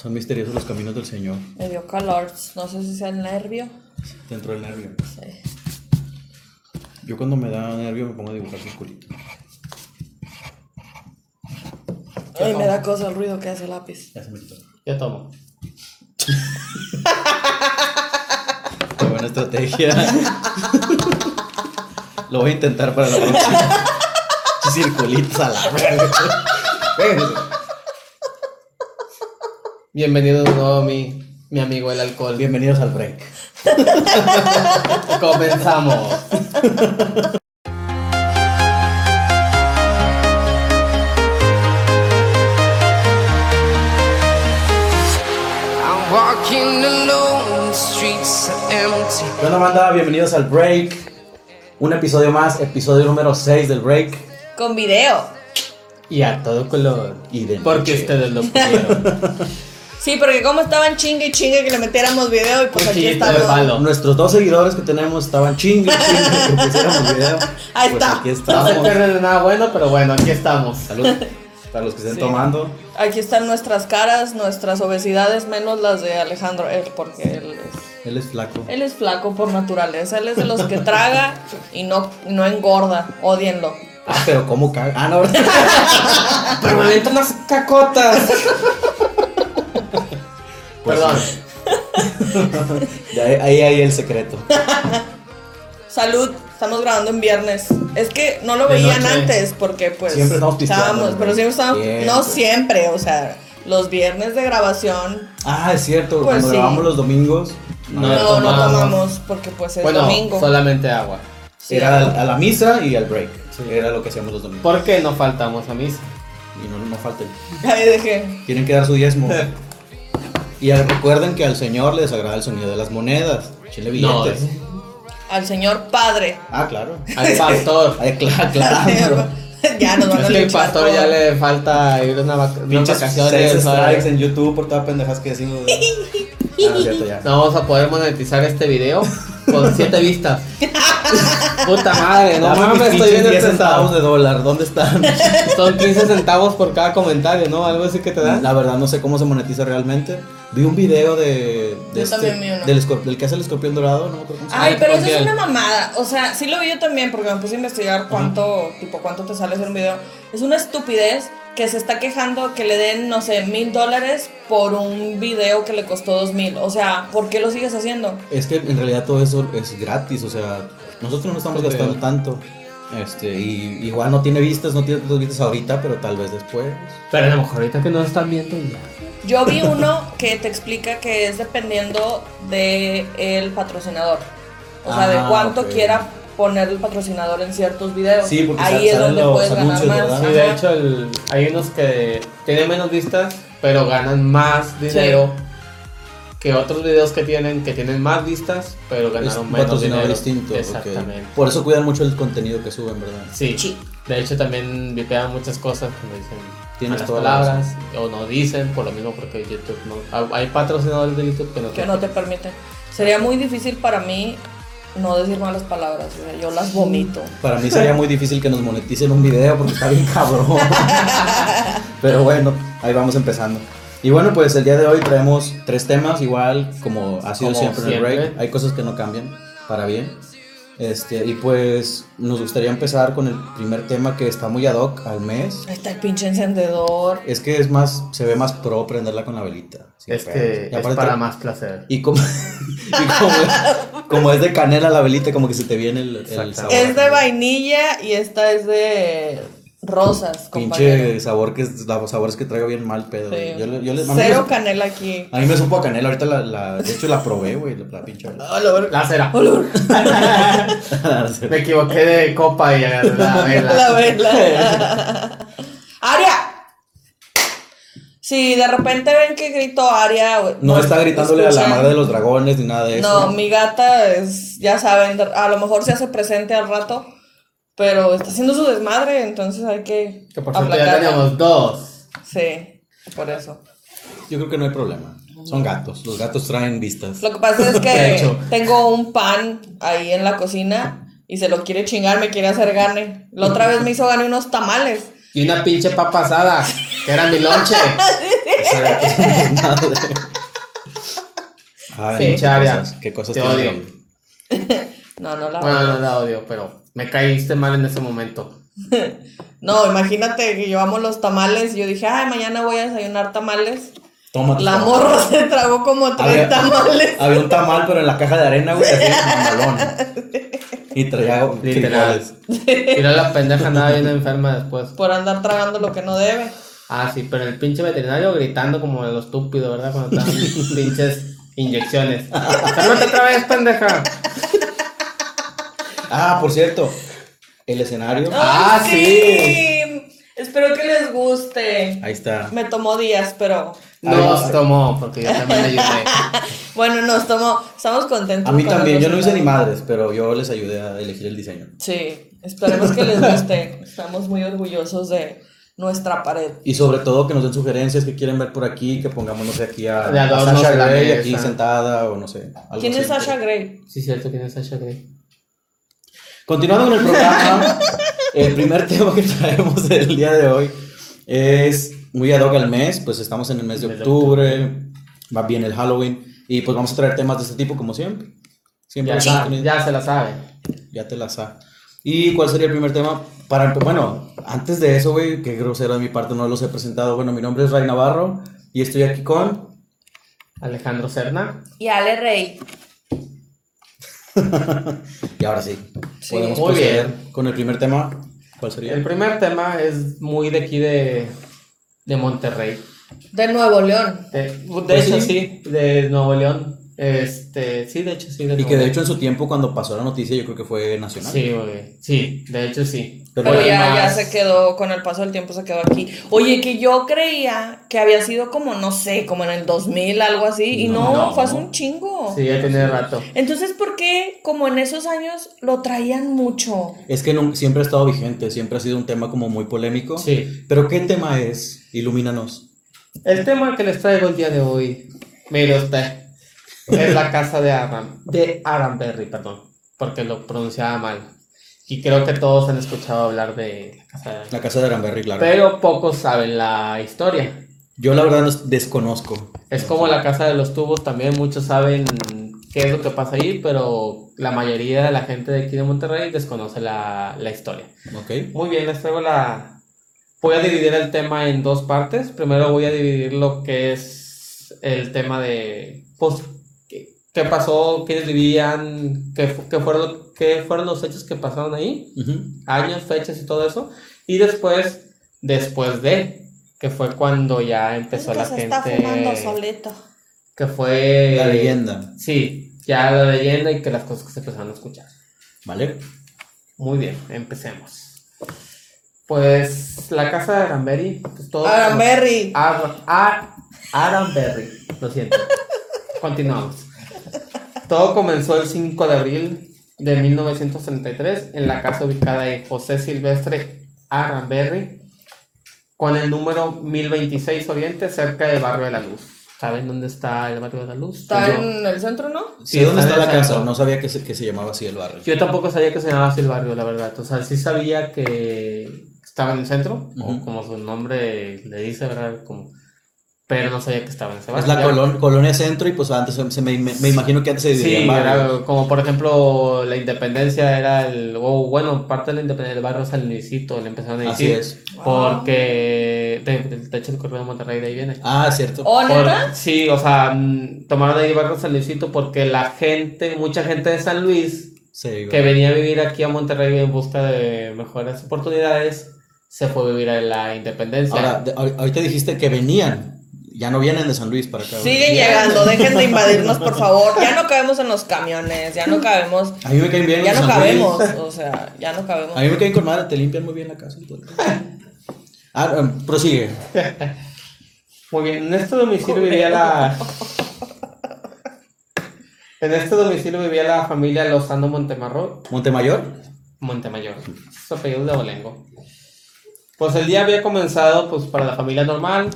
Son misteriosos los caminos del Señor. Me dio calor. No sé si sea el nervio. Dentro del nervio. Sí. Yo cuando me da nervio me pongo a dibujar circulitos. Ay, me da cosa el ruido que hace el lápiz. Ya se me quitó. Yo tomo. Qué buena estrategia. Lo voy a intentar para la próxima. Circulitos a la verga. Bienvenido de nuevo mi, mi amigo el alcohol. Bienvenidos al break. Comenzamos. I'm walking alone, the streets are empty. ¿Qué onda, banda? Bienvenidos al break. Un episodio más, episodio número 6 del break. Con video. Y a todo color. Y de Porque noche. ustedes lo pidieron. Sí, porque como estaban chingue y chingue que le metiéramos video y pues aquí Cuchillito de estamos. Nuestros dos seguidores que tenemos estaban chingue, chingue que pusiéramos video. Ahí Pues está. Aquí No se estamos. pierden de nada bueno, pero bueno, aquí estamos. Salud. Para los que estén Sí. tomando. Aquí están nuestras caras, nuestras obesidades, menos las de Alejandro, él, porque él es, Él es flaco. él es flaco por naturaleza. Él es de los que traga y no, y no engorda. Odienlo. Ah, pero cómo caga. Ah, no. Pero me unas cacotas. Pues Perdón. Ahí hay el secreto. Salud, estamos grabando en viernes. Es que no lo De veían noche. antes porque pues Siempre estamos pisteando, estábamos, ¿no? pero siempre estábamos, Siempre. no siempre, o sea, los viernes de grabación Ah, es cierto. Pues cuando sí. grabamos los domingos. No, no, no, tomamos. tomamos porque pues es bueno, domingo. solamente agua. Sí, Era agua. a la misa y al break. Era lo que hacíamos los domingos. ¿Por qué no faltamos a misa? Y no, no falten. Ahí dejé. Tienen que dar su diezmo. y recuerden que al Señor le desagrada el sonido de las monedas. Chile No, billetes. Al señor padre. Ah, claro. al pastor. Ay, claro, claro. ya nos van Es a que el pastor ya le falta ir a una unas seis vacaciones. ¿sabes? en YouTube por todas pendejas que decimos. Ah, no, cierto, ya. No vamos a poder monetizar este video con 7 vistas. Puta madre, no mames, estoy bien 10 centavos de dólar. ¿Dónde están? Son 15 centavos por cada comentario, ¿no? Algo así que te dan. La verdad no sé cómo se monetiza realmente. Vi un video de, de este- también vi uno. del, que hace el escorpión dorado, no me acuerdo cómo se llama. Ay, pero eso es una mamada. O sea, sí lo vi yo también porque me puse a investigar cuánto, tipo, cuánto te sale hacer un video. Es una estupidez que se está quejando que le den, no sé, mil dólares por un video que le costó dos mil. O sea, ¿por qué lo sigues haciendo? Es que en realidad todo eso es gratis, o sea, nosotros no estamos gastando tanto. Este, y igual no tiene vistas, no tiene tantas vistas ahorita, pero tal vez después. Pero a lo mejor ahorita que no están viendo ya. Yo vi uno que te explica que es dependiendo de el patrocinador. O sea, de Ah, cuánto quiera poner el patrocinador en ciertos videos. Sí, porque Ahí es donde los puedes ganar más. Sí, de hecho el- hay unos que tienen menos vistas, pero ganan más dinero que otros videos que tienen que tienen más vistas, pero ganaron menos patrocinador dinero. distinto. Exactamente. Por eso cuidan mucho el contenido que suben, ¿verdad? Sí. Sí. De hecho también vipean muchas cosas cuando dicen Tienes palabras o no dicen, por lo mismo porque YouTube no. Hay patrocinadores de YouTube que no que no te permiten. Sería muy difícil para mí no decir malas palabras, o sea, yo las vomito. Para mí sería muy difícil que nos moneticen un video porque está bien cabrón. Pero bueno, ahí vamos empezando. Y bueno, pues el día de hoy traemos tres temas, igual como ha sido Como siempre, en el break. Hay cosas que no cambian para bien. Este, y pues nos gustaría empezar con el primer tema que está muy ad hoc al mes. Ahí está el pinche encendedor. Es que es más, se ve más pro prenderla con la velita. Es que Y es aparte- para más placer. Y como, y como, como es de canela la velita, como que se te viene el, el sabor. Es de vainilla y esta es de rosas, Pinche compañero. sabor que es- los sabores que traigo bien mal pedo. Sí. Yo, le- yo mí Cero me- canela aquí. A mí me supo a canela, ahorita la, la- de hecho la probé, güey, la, la pinche. La cera. Olor. Me equivoqué de copa y agarré la vela. La vela. Aria. Si de repente ven que grito Aria, güey, No está gritándole a la madre de los dragones ni nada de eso. No, mi gata es, ya saben, a lo mejor se hace presente al rato, pero está haciendo su desmadre, entonces hay que Que por cierto ya teníamos dos. Sí, por eso. Yo creo que no hay problema. Son gatos. Los gatos traen vistas. Lo que pasa es que tengo un pan ahí en la cocina y se lo quiere chingar, me quiere hacer gane. La otra vez me hizo gane unos tamales. Y una pinche papa asada, que era mi lonche. Ay, Sí. no, Pinche Aria, qué cosas, qué cosas te odio. No, no la Bueno, no la odio, pero me caíste mal en ese momento. No, imagínate que llevamos los tamales y yo dije, ay, mañana voy a desayunar tamales. Tómate. La morra se tragó como tres Había- tamales. Había un tamal, pero en la caja de arena, güey, así mamalón. Y traía Literal. frijoles. Y luego la pendeja andaba bien enferma después. Por andar tragando lo que no debe. Ah, sí, pero el pinche veterinario gritando como de lo estúpido, ¿verdad? Cuando estaban pinches inyecciones. ¡Cálmate otra vez, pendeja! Ah, por cierto, el escenario. Ah, Ay, Espero que les guste. Ahí está. Me tomó días, pero Nos tomó, porque yo también le ayudé. bueno, nos tomó. Estamos contentos. A mí con también, yo no hice ni madres, pero yo les ayudé a elegir el diseño. Sí, esperemos que les guste. Estamos muy orgullosos de nuestra pared. Y sobre todo que nos den sugerencias que quieren ver por aquí, que pongamos, no sé, aquí a, a Sasha Grey aquí sentada o no sé. algo ¿Quién es. Sasha Grey? Sí, cierto, ¿quién es Sasha Grey? Continuando con el programa, el primer tema que traemos el día de hoy es muy ad hoc al mes, pues estamos en el mes de octubre, va bien el Halloween y pues vamos a traer temas de este tipo como siempre. Siempre Ya, se la sabe. Ya te la sa. ¿Y cuál sería el primer tema? Para, bueno, antes de eso, güey, qué grosero de mi parte, no los he presentado. Bueno, mi nombre es Ray Navarro y estoy aquí con... Alejandro Serna. Y Ale Rey. Y ahora sí, Sí. podemos Muy proceder con el primer tema. ¿Cuál sería? El primer tema es muy de aquí de, de Monterrey. De Nuevo León. De, de Pues hecho, sí. sí, de Nuevo León. Este, sí, de hecho, sí. De Y Nuevo que de León. hecho en su tiempo cuando pasó la noticia yo creo que fue nacional. Sí, güey. Sí, de hecho, sí. Pero ya, ya se quedó, con el paso del tiempo se quedó aquí. Oye, que yo creía que había sido como, no sé, como en el 2000, algo así. Y no, No. fue hace un chingo. Sí, ya tiene rato. Entonces, ¿por qué, como en esos años, lo traían mucho? Es que siempre ha estado vigente, siempre ha sido un tema como muy polémico. Sí. Pero ¿qué tema es? Ilumínanos. El tema que les traigo el día de hoy, mire usted, es la casa de Aram, de Aramberry, perdón, porque lo pronunciaba mal. Y creo que todos han escuchado hablar de la casa de La casa de Aranberry, claro. Pero pocos saben la historia. Yo la verdad des- desconozco. Es como la casa de los tubos, también muchos saben qué es lo que pasa ahí, pero la mayoría de la gente de aquí de Monterrey desconoce la, la historia. Ok. Muy bien, les traigo la... Voy a dividir el tema en dos partes. Primero voy a dividir lo que es el tema de, pues, qué, qué pasó, quiénes vivían, qué, qué fueron, qué fueron los hechos que pasaron ahí, Ujú. años, fechas y todo eso. Y después, después de, que fue cuando ya empezó la se gente... está fumando solito. Que fue... La leyenda. Sí, ya la leyenda y que las cosas que se empezaron a escuchar. ¿Vale? Muy bien, empecemos. Pues la casa de Aranberry, pues todo. Aranberry. Ar- Ar- Aranberry, lo siento. Continuamos. Todo comenzó el 5 de abril de 1933 en la casa ubicada en José Silvestre Aranberry, con el número 1026 Oriente, cerca del barrio de la Luz. ¿Saben dónde está el barrio de la Luz? Está Yo- en el centro, ¿no? Sí, ¿dónde está la casa? No sabía que se, que se llamaba así el barrio. Yo tampoco sabía que se llamaba así el barrio, la verdad. O sea, sí sabía que estaba en el centro, Ujú. o como su nombre le dice, ¿verdad? Como... Pero no sabía que estaba en ese Es barrio. la colon- colonia centro y pues antes se, se me, me- me imagino que antes se dividía Sí, era como por ejemplo la independencia era el, o bueno, parte de la independencia del barrio San Luisito, le empezaron a Así decir. es. Porque, de, de- de hecho, el correo de Monterrey de ahí viene. Ah, cierto. ¿Oh, Por- sí, o sea, mm, tomaron ahí el barrio San Luisito porque la gente, mucha gente de San Luis Sí, que venía a vivir aquí a Monterrey en busca de mejores oportunidades, se fue a vivir a la independencia. Ahora, de- ahor- ahorita dijiste que venían. Ya no vienen de San Luis para acá. Siguen llegando, dejen de invadirnos, por favor. Ya no cabemos en los camiones, ya no cabemos. A mí me caen bien Ya los no Luis. cabemos, o sea, ya no cabemos. A mí me caen con madre, te limpian muy bien la casa. Ah, em, prosigue. Muy bien, en este domicilio vivía la. En este domicilio vivía la familia Lozano Montemarro, Montemayor. Montemayor. Su apellido es de Bolengo. Pues el día había comenzado pues para la familia normal,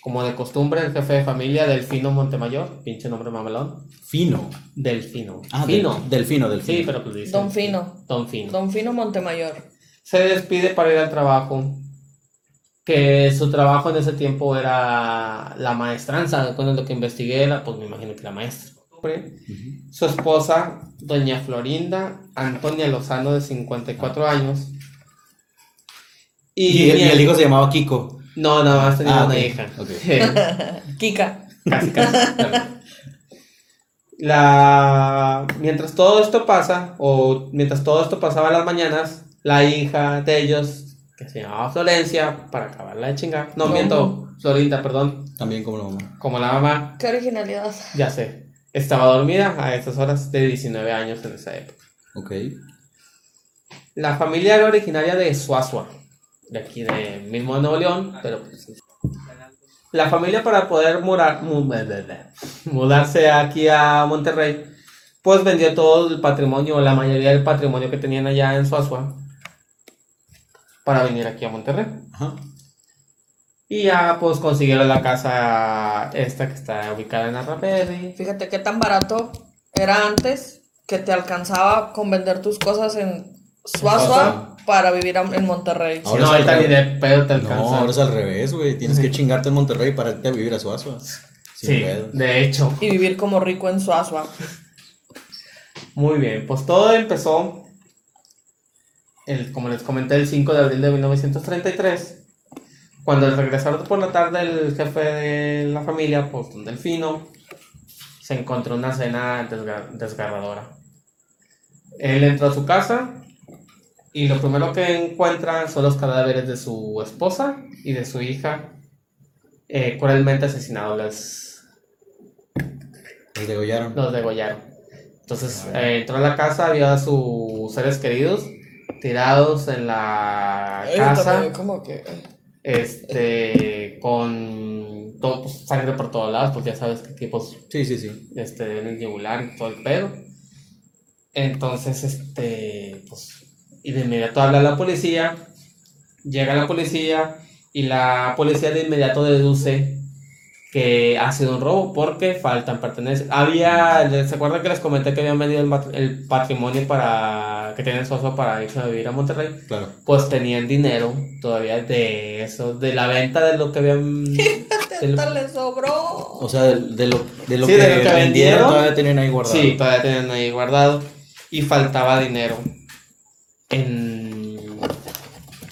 como de costumbre, el jefe de familia, Delfino Montemayor, pinche nombre mamelón. Fino. Delfino. Ah, Fino. del- Delfino, Delfino. Sí, pero pues dice. Don Fino, Don Fino. Don Fino Montemayor. Se despide para ir al trabajo. que su trabajo en ese tiempo era la maestranza, con lo que investigué era, pues me imagino que la maestra. Su esposa, doña Florinda Antonia Lozano, de 54 años. Y, y el hijo se llamaba Kiko. No, nada más tenía Ah, una hija. Kika. Casi, casi. La... Mientras todo esto pasa, o mientras todo esto pasaba en las mañanas, la hija de ellos, que se llamaba Florencia, para acabarla de chingar. No, No. miento, Florinda, perdón. También como la mamá. Como la mamá, Qué originalidad. ya sé. Estaba dormida a estas horas de 19 años en esa época. Ok. La familia era originaria de Suazua, de aquí de mismo de Nuevo León, pero pues, la familia para poder mu- mudarse aquí a Monterrey, pues vendió todo el patrimonio, la mayoría del patrimonio que tenían allá en Suazua, para venir aquí a Monterrey. Ajá. Y ya pues consiguieron la casa esta que está ubicada en Arraperri. Fíjate qué tan barato era antes que te alcanzaba con vender tus cosas en Suazua para vivir en Monterrey. Ahora no, es ahorita al ni de revés. pedo te No, alcanza. ahora es al revés, güey. Tienes que chingarte en Monterrey para irte a vivir a Suazua. Sin Sí, pedo. de hecho. Y vivir como rico en Suazua. Muy bien, pues todo empezó, el, como les comenté, el 5 de abril de 1933, cuando al regresar por la tarde el jefe de la familia, pues don Delfino, se encontró una cena desga- desgarradora. Él entró a su casa y lo primero que encuentra son los cadáveres de su esposa y de su hija, eh, cruelmente asesinados. Les, Los degollaron. los degollaron. Entonces eh, entró a la casa, vio a sus seres queridos tirados en la Ay, casa, como que. este, con todo, pues, sangre por todos lados, pues ya sabes que tipos Sí, sí, sí. este, en el yugular y todo el pedo. Entonces, este, pues, y de inmediato habla la policía, llega la policía y la policía de inmediato deduce que ha sido un robo porque faltan pertenencias. Había, ¿se acuerdan que les comenté que habían vendido el, mat- el patrimonio para que tienen socio para irse a vivir a Monterrey? Claro. Pues tenían dinero todavía de eso, de la venta de lo que habían... del- Hasta le sobró. O sea, de, de lo, de lo Sí, que, de lo que vendieron, vendieron. todavía tenían ahí guardado. Sí, todavía tenían ahí guardado. Y faltaba dinero en...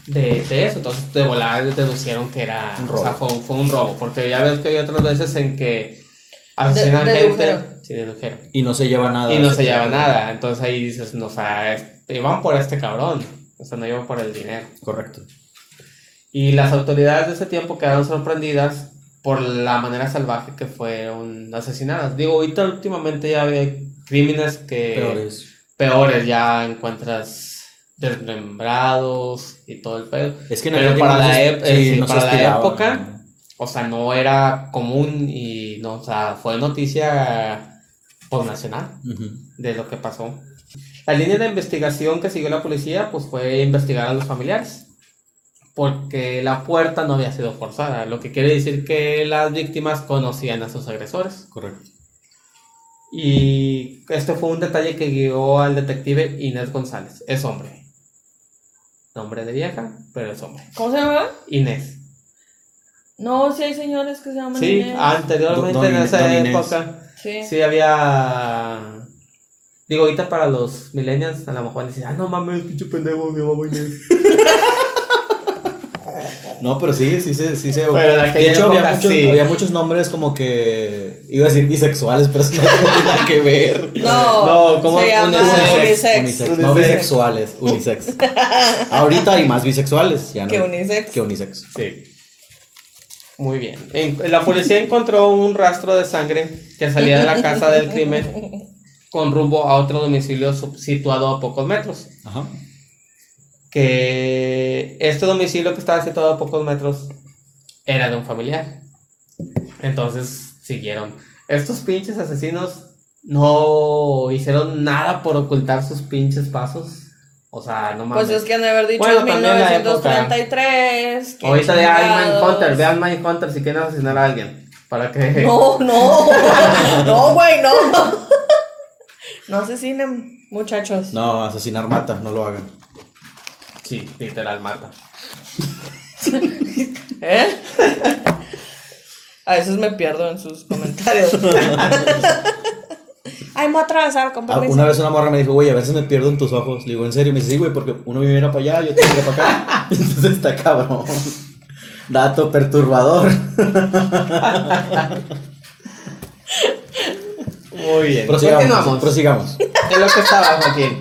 De, de eso. Entonces de volada deducieron que era... Un O sea, robo. fue, fue un robo. Porque ya ves que hay otras veces en que asesinan De- gente. dedujeron. Sí, dedujeron. Y no se lleva nada. Y no se lleva nada. Entonces ahí dices, no, o sea, es- iban por este cabrón. O sea, no iban por el dinero. Correcto. Y las autoridades de ese tiempo quedaron sorprendidas por la manera salvaje que fueron asesinadas. Digo, ahorita últimamente ya hay crímenes que Peores. peores, ya encuentras desmembrados y todo el pedo. Es que Pero aquel para la, eh, sí, sí, no para la época, o sea, no era común y no, o sea, fue noticia por nacional de lo que pasó. La línea de investigación que siguió la policía pues fue investigar a los familiares. Porque la puerta no había sido forzada, lo que quiere decir que las víctimas conocían a sus agresores. Correcto. Y este fue un detalle que guió al detective Inés González. Es hombre. Nombre de vieja, pero es hombre. ¿Cómo se llama? Inés. No, sí hay señores que se llaman Sí, Inés. anteriormente Don- don en Inés- esa don Inés. época. Sí. Sí, había. Digo, ahorita para los millennials, a lo mejor dicen, ah, no mames, pinche pendejo, mi mamá Inés. No, pero sí, sí se. Sí se Pero de hecho, había época, muchos, sí. había muchos nombres como que. Iba a decir bisexuales, pero eso no tiene nada que ver. No, No, llama Unisex. unisex. Unisex, No bisexuales, unisex. Ahorita hay más bisexuales, ya no. Que unisex. Que unisex. Sí. Muy bien. En- la policía encontró un rastro de sangre que salía de la casa del crimen con rumbo a otro domicilio situado a pocos metros. Ajá. Que este domicilio que estaba situado a pocos metros era de un familiar. Entonces siguieron. Estos pinches asesinos no hicieron nada por ocultar sus pinches pasos. O sea, no mames. Pues es que han de haber dicho Bueno, en también la época. 1933. que Ahorita de chingados. Mindhunter, vean Mindhunter si quieren asesinar a alguien. Para que. No, no. No, güey, no. No asesinen, muchachos. No, asesinar mata, no lo hagan. Sí, literal, mata. ¿Eh? A veces me pierdo en sus comentarios. Ay, me voy a atravesar, con Ah, permiso. Una vez una morra me dijo, güey, a veces me pierdo en tus ojos. Le digo, ¿en serio? Me dice, sí, güey, porque uno me mira para allá, yo tengo que ir para acá. Entonces está cabrón. Dato perturbador. Muy bien. Prosigamos. Continuamos. Prosigamos. En lo que estaba, Joaquín.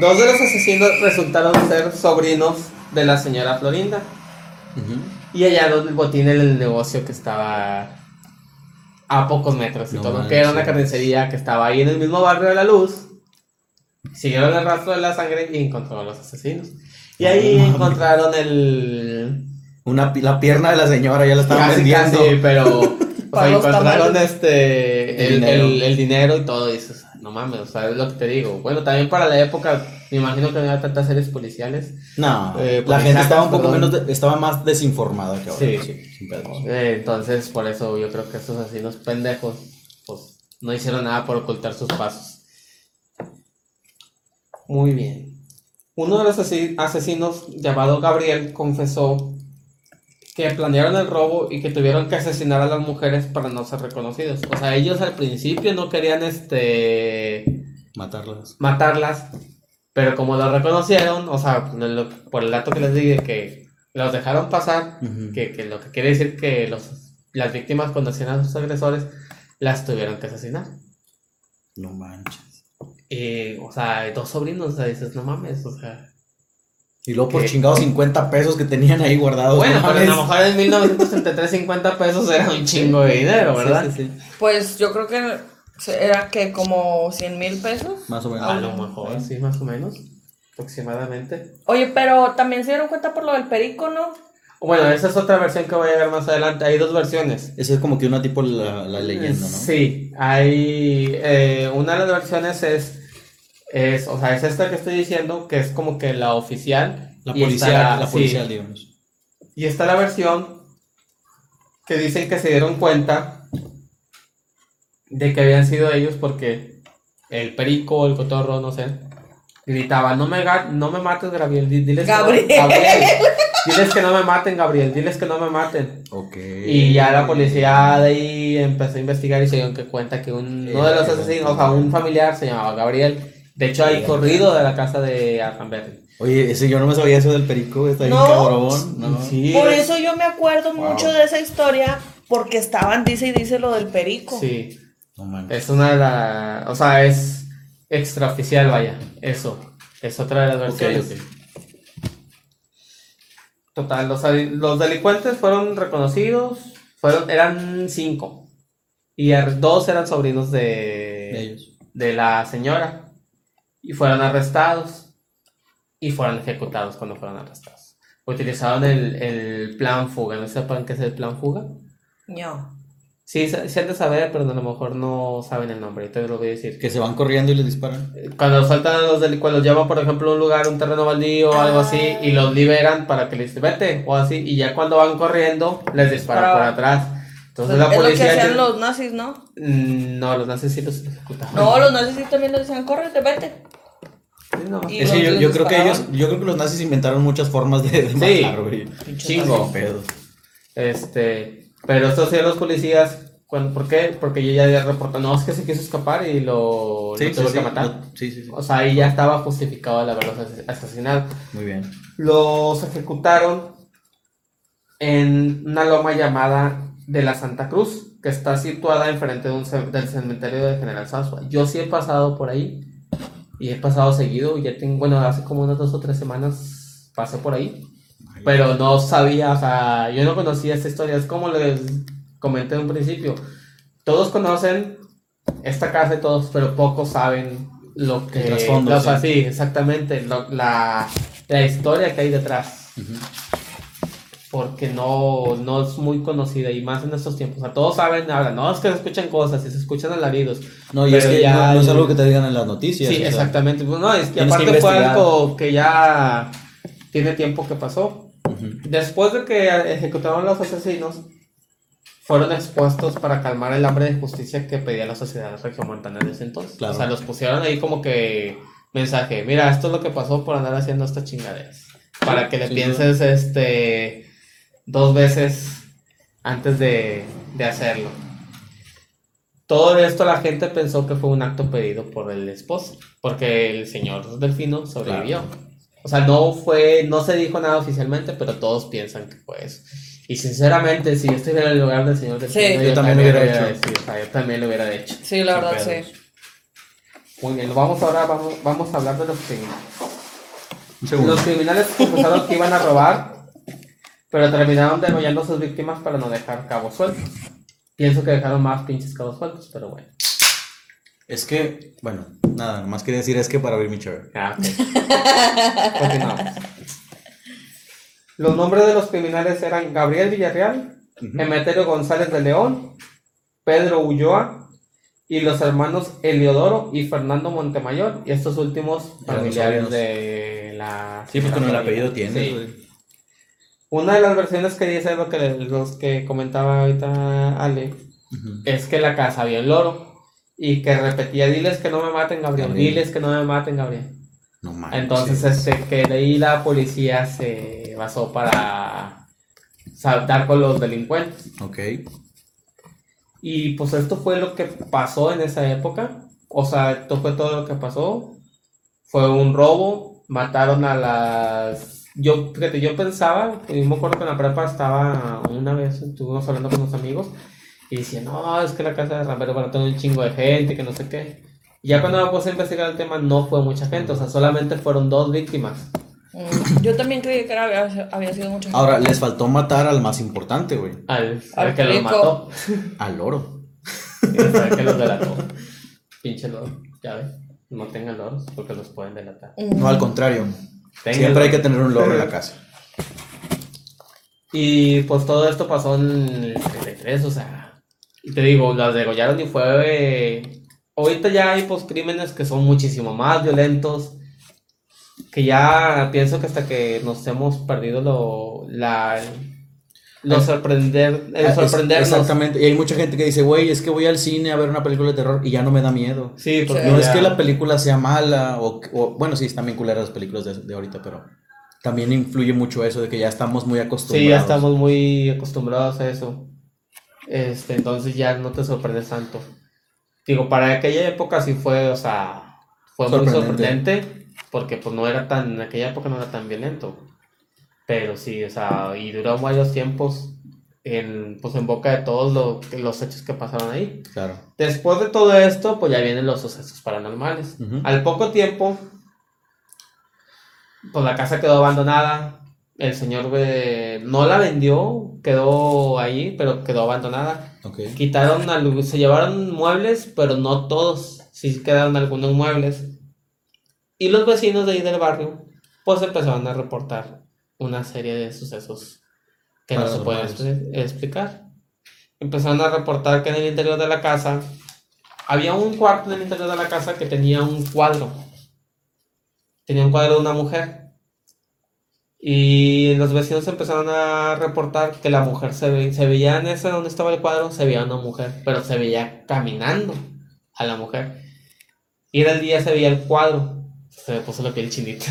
Dos de los asesinos resultaron ser sobrinos de la señora Florinda. Y hallaron el botín en el negocio que estaba a pocos metros y No todo, que era una manches. carnicería que estaba ahí en el mismo barrio de la luz. Siguieron el rastro de la sangre y encontraron a los asesinos. Y ahí encontraron el. Una, la pierna de la señora ya la estaban Casi, vendiendo. casi, pero. O sea, encontraron este. El El, dinero. el- el dinero y todo. Y dices, no mames, o sea, es lo que te digo. Bueno, también para la época, me imagino que no había tantas series policiales. No, Eh, la gente estaba un poco perdón. menos, de- estaba más desinformada que ahora. Sí. sin pedos. Eh, entonces, por eso yo creo que estos asesinos pendejos, pues, no hicieron nada por ocultar sus pasos. Muy bien. Uno de los asesinos, llamado Gabriel, confesó que planearon el robo y que tuvieron que asesinar a las mujeres para no ser reconocidos. O sea, ellos al principio no querían este Matarlas. matarlas, pero como lo reconocieron, o sea, por el dato que les dije que los dejaron pasar, que, que lo que quiere decir que los, las víctimas conocían a sus agresores, las tuvieron que asesinar. No manches. Y, o sea, dos sobrinos, o sea, dices, no mames, o sea. Y luego por ¿Qué? chingados 50 pesos que tenían ahí guardados. Bueno, no pero a lo mejor en 1933 50 pesos era un chingo de dinero, ¿verdad? Sí, sí, sí. Pues yo creo que era que como 100 mil pesos. Más o menos. A lo mejor, sí, más o menos, aproximadamente. Oye, pero también se dieron cuenta por lo del perico, ¿no? Bueno, esa es otra versión que voy a ver más adelante. Hay dos versiones. Esa es como que una tipo la, la leyenda, ¿no? Sí, hay eh, una de las versiones es, es, o sea, es esta que estoy diciendo, que es como que la oficial. La y está policial, la sí, policial, digamos. y está la versión que dicen que se dieron cuenta de que habían sido ellos porque el perico, el cotorro, no sé, gritaba, no me, ga- no me mates, Gabriel, di- diles, que no- Gabriel. Gabriel, diles que no me maten, Gabriel, diles que no me maten. Ok. Y ya la policía de ahí empezó a investigar y se dieron que cuenta que un- uno de los asesinos, o sea, un familiar se llamaba Gabriel. De hecho, hay corrido de la casa de Arhamberry. Oye, ese yo no me sabía eso del perico, está bien No. cabrón. No. Sí, Por es- eso yo me acuerdo Wow. mucho de esa historia, porque estaban, dice y dice lo del perico. Sí, No mames. es una de las. O sea, es extraoficial, vaya. Eso. Es otra de las versiones. ok. Total, los, los delincuentes fueron reconocidos. Fueron, eran cinco. Y ar- dos eran sobrinos de, De ellos. de la señora. Y fueron arrestados. Y fueron ejecutados cuando fueron arrestados. Utilizaron el, el plan fuga. ¿No sepan qué es el plan fuga? No. Sí, se- sí han de saber, pero a lo mejor no saben el nombre. Entonces lo voy a decir. Que se van corriendo y les disparan. Cuando sueltan a los delincuentes, los llevan, por ejemplo, a un lugar, un terreno baldío o algo así, y los liberan para que les vete o así, y ya cuando van corriendo, les disparan por atrás. Entonces Pues la es lo que policía. hacían los nazis, ¿no? Mm, No, los nazis sí los ejecutaban. No, los nazis sí también les decían, córrete, vete. Sí, no. Y Es que yo, creo que ellos, yo creo que los nazis inventaron muchas formas de, de Sí. matar, güey. Chingo. Pedos. Este, pero estos sí los policías, cuando, ¿por qué? Porque yo ya reportó, no, es que se quiso escapar y lo, Sí, tuvo sí. que matar. No, sí, sí, sí. O sea, ahí ya estaba justificado el haberlos as- asesinado. Muy bien. Los ejecutaron en una loma llamada de la Santa Cruz, que está situada enfrente de un ce- del cementerio de General Sasua. Yo sí he pasado por ahí y he pasado seguido. Ya tengo, bueno, hace como unas dos o tres semanas pasé por ahí, pero no sabía, o sea, yo no conocía esta historia. Es como les comenté en un principio. Todos conocen esta casa y todos, pero pocos saben lo que. El trasfondo, o sea, sí. sí, exactamente. lo- la, la historia que hay detrás. Ujú. Porque no, no es muy conocida y más en estos tiempos. O sea, todos saben, hablan, no, es que se escuchan cosas y se escuchan alaridos. No, y es que ya no, no es algo que te digan en las noticias. Sí, o sea, exactamente. Pues No, es que tienes que aparte fue algo que ya tiene tiempo que pasó. Después de que ejecutaron a los asesinos, fueron expuestos para calmar el hambre de justicia que pedía la sociedad regiomontana en ese entonces. Claro. O sea, los pusieron ahí como que mensaje, mira, esto es lo que pasó por andar haciendo estas chingaderas. para que le pienses este dos veces antes de, de hacerlo. Todo esto la gente pensó que fue un acto pedido por el esposo, porque el señor Delfino sobrevivió. O sea, no fue, no se dijo nada oficialmente, pero todos piensan que fue eso. Y sinceramente, si yo estuviera en el lugar del señor Delfino, Sí. Yo también lo hubiera hecho. sí, o sea, yo también lo hubiera hecho. Sí, la verdad, sí. Muy bien, vamos ahora, vamos, vamos a hablar de los criminales. Los criminales confesaron que iban a robar, pero terminaron degollando a sus víctimas para no dejar cabos sueltos. Pienso que dejaron más pinches cabos sueltos, pero bueno. Es que, bueno, nada, más quería decir es que para abrir mi chave. Ah, ok. Continuamos. Los nombres de los criminales eran Gabriel Villarreal, Ujú. Emeterio González de León, Pedro Ulloa y los hermanos Eliodoro y Fernando Montemayor, y estos últimos familiares de la... Sí, porque la con el apellido tiene. Sí. Una de las versiones que dice lo que los que comentaba ahorita Ale es que la casa había un loro y que repetía diles que no me maten Gabriel, Gabriel. diles que no me maten Gabriel. No mames. Entonces este que de ahí la policía se basó para saltar con los delincuentes. Ok. Y pues esto fue lo que pasó en esa época. O sea, esto fue todo lo que pasó. Fue un robo, mataron a las... Yo, fíjate, yo pensaba, y me acuerdo que en la prepa estaba una vez, estuvimos hablando con unos amigos, y decía, no, es que la casa de Rambero van a tener un chingo de gente, que no sé qué. Y ya cuando me puse a investigar el tema, no fue mucha gente, o sea, solamente fueron dos víctimas. Mm, Yo también creí que era, había, había sido mucha gente. Ahora, les faltó matar al más importante, güey. Al, Al al que los rico. mató, Al loro. al que los delató. Pinche loro, ya ves. No tengan loros porque los pueden delatar. Mm. No, al contrario. Siempre hay que tener un loro en la casa. Y pues todo esto pasó en el 33, o sea. Y te digo, las degollaron y fue. eh, ahorita ya hay pues crímenes que son muchísimo más violentos. Que ya pienso que hasta que nos hemos perdido lo. La. Lo Ah, sorprender. El Ah, sorprendernos. Exactamente. Y hay mucha gente que dice, güey, es que voy al cine a ver una película de terror y ya no me da miedo. Sí, porque No ya- es que la película sea mala o, o- bueno, sí, están bien culeras las películas de, de ahorita, pero también influye mucho eso de que ya estamos muy acostumbrados. Sí, ya estamos muy acostumbrados a eso. Este, entonces ya no te sorprendes tanto. Digo, para aquella época sí fue, o sea, fue muy sorprendente, porque pues no era tan, en aquella época no era tan violento. Pero sí, o sea, y duró varios tiempos en, pues en boca de todos lo- los hechos que pasaron ahí. Claro. Después de todo esto, pues ya vienen los sucesos paranormales. Al poco tiempo, pues la casa quedó abandonada. El señor eh, no la vendió, quedó ahí, pero quedó abandonada. Ok. Quitaron, algo- se llevaron muebles, pero no todos. Sí quedaron algunos muebles. Y los vecinos de ahí del barrio, pues empezaron a reportar una serie de sucesos que no se pueden explicar. Empezaron a reportar que en el interior de la casa había un cuarto en el interior de la casa que tenía un cuadro. Tenía un cuadro de una mujer. Y los vecinos empezaron a reportar que la mujer se, ve- se veía en ese donde estaba el cuadro, se veía una mujer, pero se veía caminando a la mujer. Y era el día se veía el cuadro. Se me puso la piel chinita.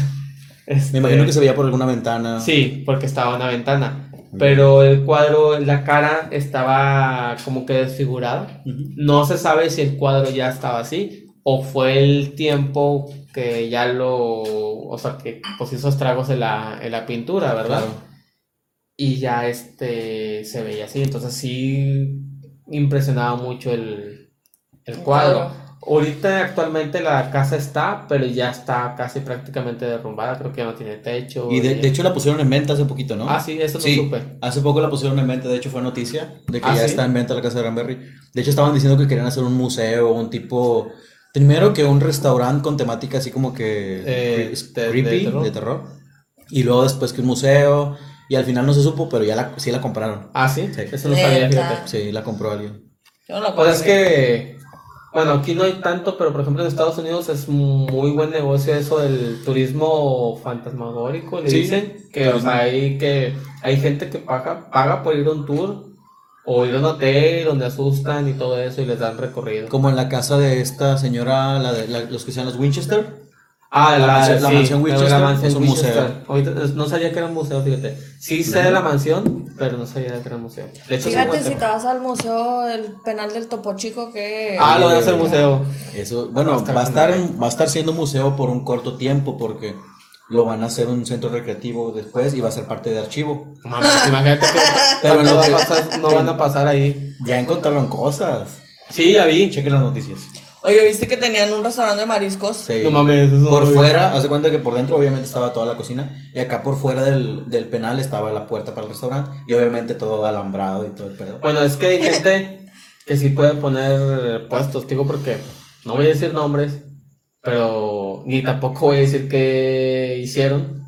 Me imagino que se veía por alguna ventana. Sí, porque estaba en una ventana. Pero el cuadro, la cara estaba como que desfigurada. Ujú. No se sabe si el cuadro ya estaba así o fue el tiempo que ya lo, o sea, que pues hizo estragos en la, en la pintura, ¿verdad? Claro. Y ya este se veía así, entonces sí impresionaba mucho el, el cuadro. cuadro. Ahorita actualmente la casa está, pero ya está casi prácticamente derrumbada, creo que ya no tiene techo. Y de, hecho la pusieron en venta hace poquito, ¿no? Ah, sí, eso no Sí, supe. hace poco la pusieron en venta, de hecho fue noticia de que ¿Ah, ya sí? está en venta la casa de Granberry. De hecho estaban diciendo que querían hacer un museo, un tipo, primero que un restaurante con temática así como que Eh, de- de creepy, terror. de terror. Y luego después que un museo, y al final no se supo, pero ya la, sí la compraron. Ah, sí, Sí. eso no sabía, fíjate. Sí, la compró alguien. Yo no la Pues es que, bueno, aquí no hay tanto, pero por ejemplo en Estados Unidos es muy buen negocio eso del turismo fantasmagórico, le Sí. dicen, que o sea, hay, que, hay gente que paga, paga por ir a un tour o ir a un hotel donde asustan y todo eso y les dan recorrido. Como en la casa de esta señora, la de, la- los que sean los Winchester, Ah, La la, mansión- la sí, mansión Winchester la mansión es un Winchester. museo. Ahorita, no sabía que era un museo, fíjate. Sí sé de la mansión, pero no sabía que era un museo. De hecho, sí Fíjate, si te vas al museo, el penal del Topo Chico, que. Ah, lo van a hacer museo. Eso, bueno, Va a estar va a estar, con va a estar siendo museo por un corto tiempo porque lo van a hacer un centro recreativo después y va a ser parte de archivo. Imagínate que Pero no, lo va a que- pasar- no van a pasar ahí. Ya encontraron cosas. Sí, ya vi. Chequen las noticias. Oye, ¿viste que tenían un restaurante de mariscos? Sí. No mames, eso Por no- fuera, hace cuenta que por dentro obviamente estaba toda la cocina y acá por fuera del, del penal estaba la puerta para el restaurante y obviamente todo alambrado y todo el pedo. Bueno, es que hay gente que sí puede poner puestos, digo, porque no voy a decir nombres, pero ni tampoco voy a decir qué hicieron,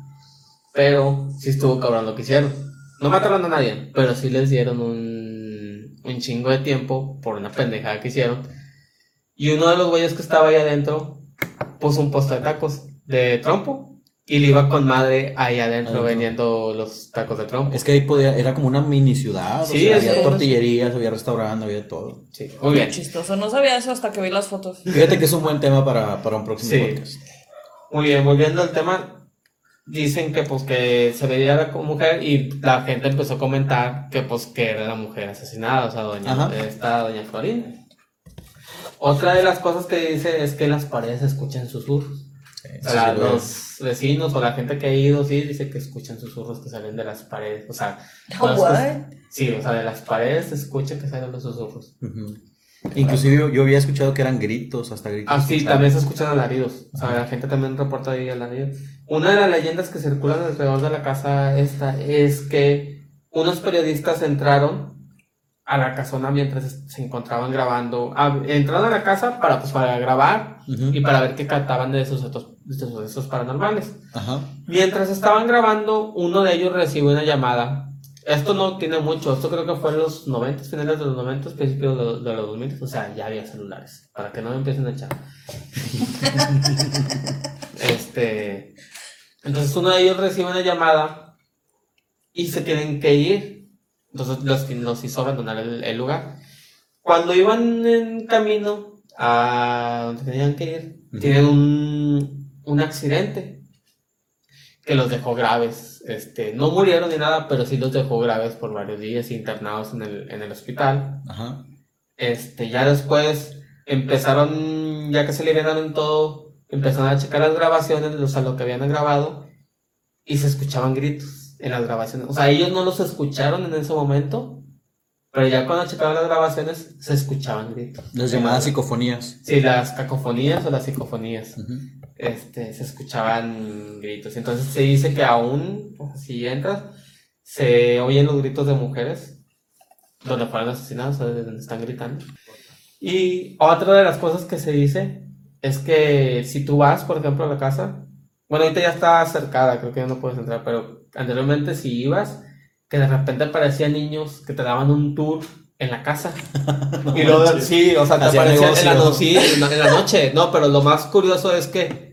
pero sí estuvo cabrón lo que hicieron. No mataron a nadie, pero sí les dieron un, un chingo de tiempo por una pendejada que hicieron. Y uno de los güeyes que estaba ahí adentro puso un puesto de tacos de trompo y le iba con madre ahí adentro Adentro. vendiendo los tacos de trompo. Es que ahí podía, era como una mini ciudad, o Sí, sea, es- había es- tortillerías, había restaurante, había todo. Sí, muy bien. Chistoso, no sabía eso hasta que vi las fotos. Fíjate que es un buen tema para, para un próximo Sí. podcast. Muy bien, volviendo al tema, dicen que pues que se veía como mujer y la gente empezó a comentar que pues que era la mujer asesinada, o sea, doña, Ajá. esta doña Florinda. Otra de las cosas que dice es que las paredes escuchan susurros. O sea, Sí, los vecinos o la gente que ha ido, sí, dice que escuchan susurros que salen de las paredes. O sea, cosas- sí, o sea, de las paredes se escucha que salen los susurros. Ujú. Inclusive yo, yo había escuchado que eran gritos, hasta gritos. Ah, sí, sea, también se escuchan alaridos. O sea, la gente también reporta ahí alaridos. Una de las leyendas que circulan alrededor de la casa esta es que unos periodistas entraron a la casona mientras se encontraban grabando. ah, entraron a la casa para, pues, para grabar y para ver qué captaban de de esos sucesos paranormales. Ajá. Mientras estaban grabando, uno de ellos recibió una llamada. Esto no tiene mucho, esto creo que fue en los 90, finales de los 90, principios de, los- de los 2000, o sea, ya había celulares, para que no me empiecen a echar. este, entonces uno de ellos recibe una llamada y se tienen que ir. Entonces los, los hizo abandonar el, el lugar. Cuando iban en camino a donde tenían que ir, tienen un, un accidente que los dejó graves. Este, no murieron ni nada, pero sí los dejó graves por varios días internados en el, en el hospital. Ajá. Este, ya después empezaron, ya que se liberaron todo, empezaron a checar las grabaciones, o sea, lo que habían grabado, y se escuchaban gritos en las grabaciones. O sea, ellos no los escucharon en ese momento, pero ya cuando checaban las grabaciones, se escuchaban gritos. Las llamadas psicofonías. Sí, las cacofonías o las psicofonías. Este, se escuchaban gritos. Entonces se dice que aún, si entras, se oyen los gritos de mujeres donde fueron sea, donde están gritando. Y otra de las cosas que se dice es que si tú vas, por ejemplo, a la casa, bueno, ahorita ya está cercada, creo que ya no puedes entrar, pero anteriormente si ibas, que de repente aparecían niños que te daban un tour en la casa. y luego, manches. sí, o sea, te aparecían en la, no- sí, en la- en la noche, no, pero lo más curioso es que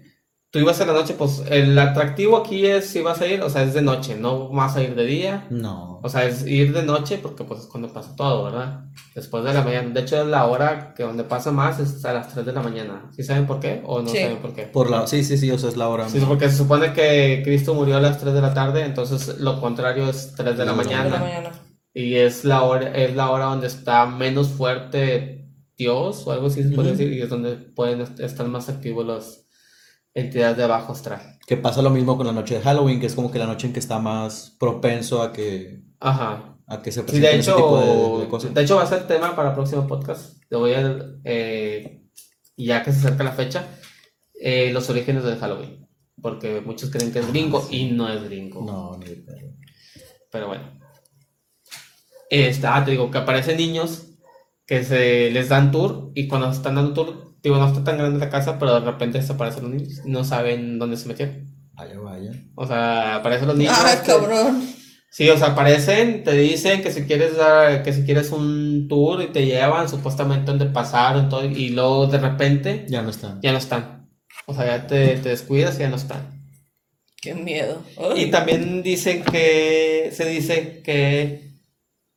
tú ibas en la noche, pues el atractivo aquí es si vas a ir, o sea, es de noche, no vas a ir de día. No. O sea, es ir de noche porque pues es cuando pasa todo, ¿verdad? Después de la mañana. De hecho, es la hora que donde pasa más es a las 3 de la mañana. ¿Sí saben por qué? ¿O no Sí. saben por qué? Por la, sí, sí, sí, o sea, es la hora. Sí, porque se supone que Cristo murió a las 3 de la tarde, entonces lo contrario es 3 de la De mañana. Y es la hora, es la hora donde está menos fuerte Dios o algo así se puede decir, y es donde pueden est- estar más activos las entidades de bajo astral. Que pasa lo mismo con la noche de Halloween, que es como que la noche en que está más propenso a que, Ajá. a que se Sí, de presenten ese tipo de, hecho, de cosas. de hecho va a ser tema para el próximo podcast. Te voy a, eh, ya que se acerca la fecha, eh, los orígenes del Halloween. Porque muchos creen que es gringo y no es gringo. No, de pedo. Pero bueno. Está, te digo, que aparecen niños que se les dan tour y cuando están dando tour, digo, no está tan grande la casa, pero de repente desaparecen los niños. No saben dónde se metieron. Vaya, vaya. O sea, aparecen los niños. Ah, cabrón. Sí, o sea, aparecen, te dicen que si quieres dar, que si quieres un tour y te llevan supuestamente donde pasaron todo y luego de repente Ya no están. ya no están. O sea, ya te, te descuidas y ya no están. Qué miedo. Y también dicen que, se dice que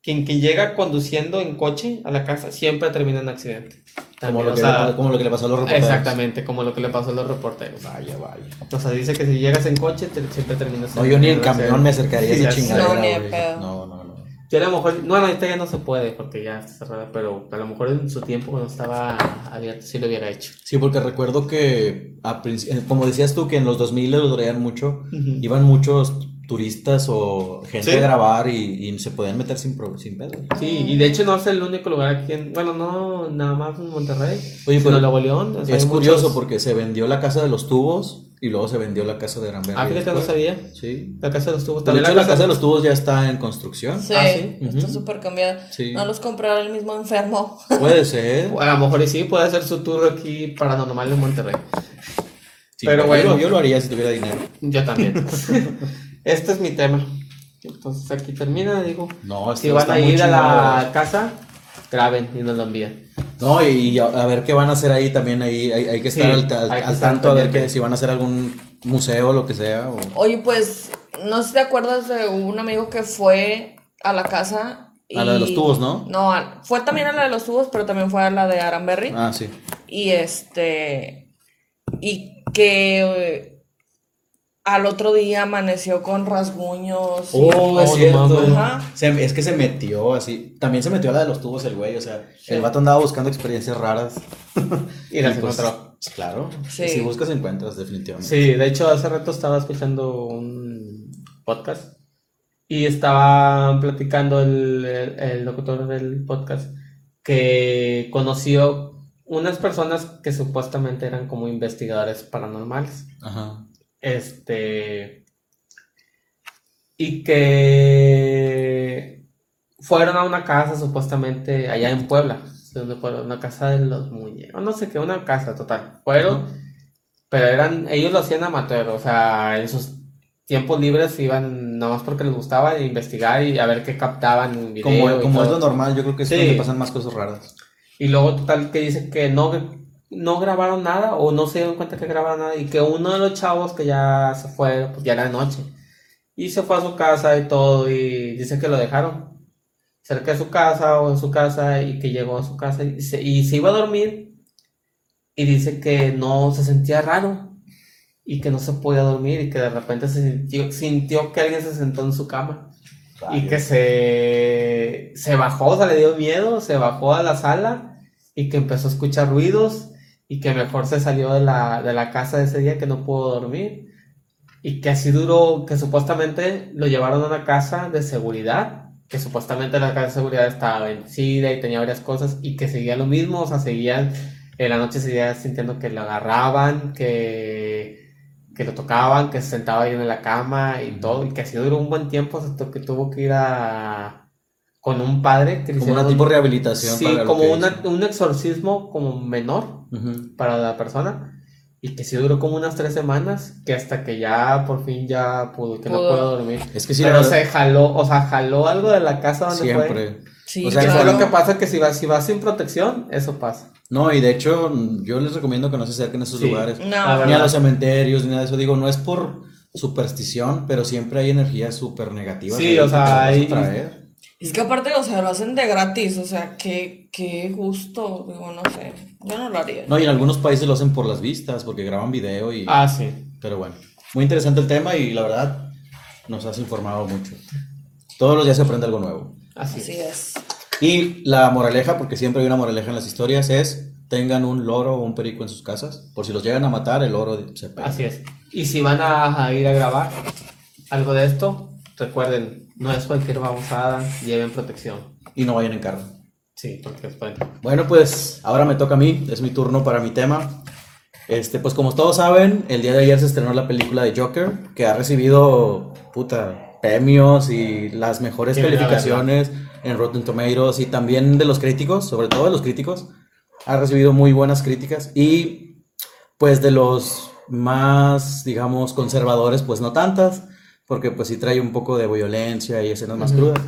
quien, quien llega conduciendo en coche a la casa siempre termina en accidente. Como lo, que, sea, le- como lo que le pasó a los reporteros. Exactamente, como lo que le pasó a los reporteros. Vaya, vaya. O sea, dice que si llegas en coche te- siempre terminas No, yo ni en camión me acercaría a Sí, esa sé. chingadera. No. No, no, no. Yo a lo mejor, bueno, ahorita ya no se puede porque ya está cerrada, pero a lo mejor en su tiempo cuando estaba abierto sí lo hubiera hecho. Sí, porque recuerdo que, a como decías tú, que en los 2000 lo traían mucho, Ujú. iban muchos turistas o gente Sí. a grabar y, y se podían meter sin, pro- sin pedo. Sí, y de hecho no es el único lugar aquí en, bueno, no nada más en Monterrey, Oye, sino pero en Nuevo León. o sea, Es curioso muchos- porque se vendió la casa de los tubos y luego se vendió la casa de Granberry. Ah, fíjate, no sabía. Sí. La casa de los tubos De también. hecho, la casa de los tubos ya está en construcción. Sí, Ah, ¿sí? está súper cambiada. Sí. No los comprará el mismo enfermo. Puede ser. A lo mejor sí, puede hacer su tour aquí paranormal en Monterrey. Sí, Pero yo bueno. lo- Yo lo haría si tuviera dinero. Yo también. este es mi tema. Entonces aquí termina, digo. No, Si esto van está a muy ir a la casa, graben y nos lo envían. No, y a, a ver qué van a hacer ahí también. Ahí hay, hay que estar Sí, al, al- hay que al estar tanto a ver pendiente. que, si van a hacer algún museo o lo que sea. o- Oye, pues, no sé si te acuerdas de un amigo que fue a la casa. A la de los tubos, ¿no? No, a- fue también a la de los tubos, pero también fue a la de Aranberry. Ah, sí. Y este. Y que eh, al otro día amaneció con rasguños. y- Oh, es no cierto. mames. Ajá. Se- es que se metió así. También se metió a la de los tubos el güey. O sea, Sí. el vato andaba buscando experiencias raras. Y las pues, encontró. Claro. Sí. Si buscas, encuentras, definitivamente. Sí, de hecho hace rato estaba escuchando un podcast y estaba platicando el, el, el locutor del podcast que conoció unas personas que supuestamente eran como investigadores paranormales. Ajá. Este. Y que fueron a una casa supuestamente allá en Puebla. Una casa de los muñecos. No sé qué, una casa total. Fueron, pero eran, ellos lo hacían amateur, o sea, en sus tiempos libres iban nada más porque les gustaba investigar y a ver qué captaban en video. Como, como es lo normal, yo creo que es Sí. donde pasan más cosas raras. Y luego total que dice que no, no grabaron nada o no se dieron cuenta que grabaron nada y que uno de los chavos que ya se fue, pues ya era de noche. Y se fue a su casa y todo y dice que lo dejaron cerca de su casa o en su casa y que llegó a su casa y se, y se iba a dormir y dice que no se sentía raro y que no se podía dormir y que de repente se sintió, sintió que alguien se sentó en su cama. Y que se, se bajó, o sea, le dio miedo, se bajó a la sala y que empezó a escuchar ruidos y que mejor se salió de la, de la casa ese día que no pudo dormir. Y que así duró, que supuestamente lo llevaron a una casa de seguridad, que supuestamente la casa de seguridad estaba vencida y tenía varias cosas y que seguía lo mismo, o sea, seguían, en la noche seguía sintiendo que lo agarraban, que que lo tocaban, que se sentaba ahí en la cama y todo, y que así duró un buen tiempo, hasta que tuvo que ir a con un padre que le Como una tipo de rehabilitación. sí, para como una- un exorcismo como menor Ujú. para la persona, y que sí duró como unas tres semanas, que hasta que ya por fin ya pudo, que no Pudo. pudo dormir. Es que sí, Pero se jaló, o sea, jaló algo de la casa donde fue. siempre. Sí, O sea, fue claro. lo que pasa que si vas, si vas sin protección, eso pasa. No, y de hecho, yo les recomiendo que no se acerquen a esos Sí. lugares. No. Ni a los cementerios, ni nada de eso. Digo, no es por superstición, pero siempre hay energías súper negativas. Sí, o sea, hay- traer. Es que aparte, o sea, lo hacen de gratis, o sea, qué, qué gusto, digo, no sé, yo no lo haría. No, y en algunos países lo hacen por las vistas, porque graban video y... Ah, sí. Pero bueno, muy interesante el tema y la verdad nos has informado mucho. Todos los días se aprende algo nuevo. Así, Así es. es. Y la moraleja, porque siempre hay una moraleja en las historias, es tengan un loro o un perico en sus casas. Por si los llegan a matar, el loro se pega. Así es. Y si van a, a ir a grabar algo de esto, recuerden, no es cualquier babosada, lleven protección. Y no vayan en carro. Sí, porque después. Bueno, pues ahora me toca a mí, es mi turno para mi tema. Este, pues como todos saben, el día de ayer se estrenó la película de Joker, que ha recibido, puta, premios y las mejores a calificaciones en Rotten Tomatoes y también de los críticos, sobre todo de los críticos. Ha recibido muy buenas críticas y pues de los más, digamos, conservadores, pues no tantas, porque pues sí trae un poco de violencia y escenas más Ujú. crudas.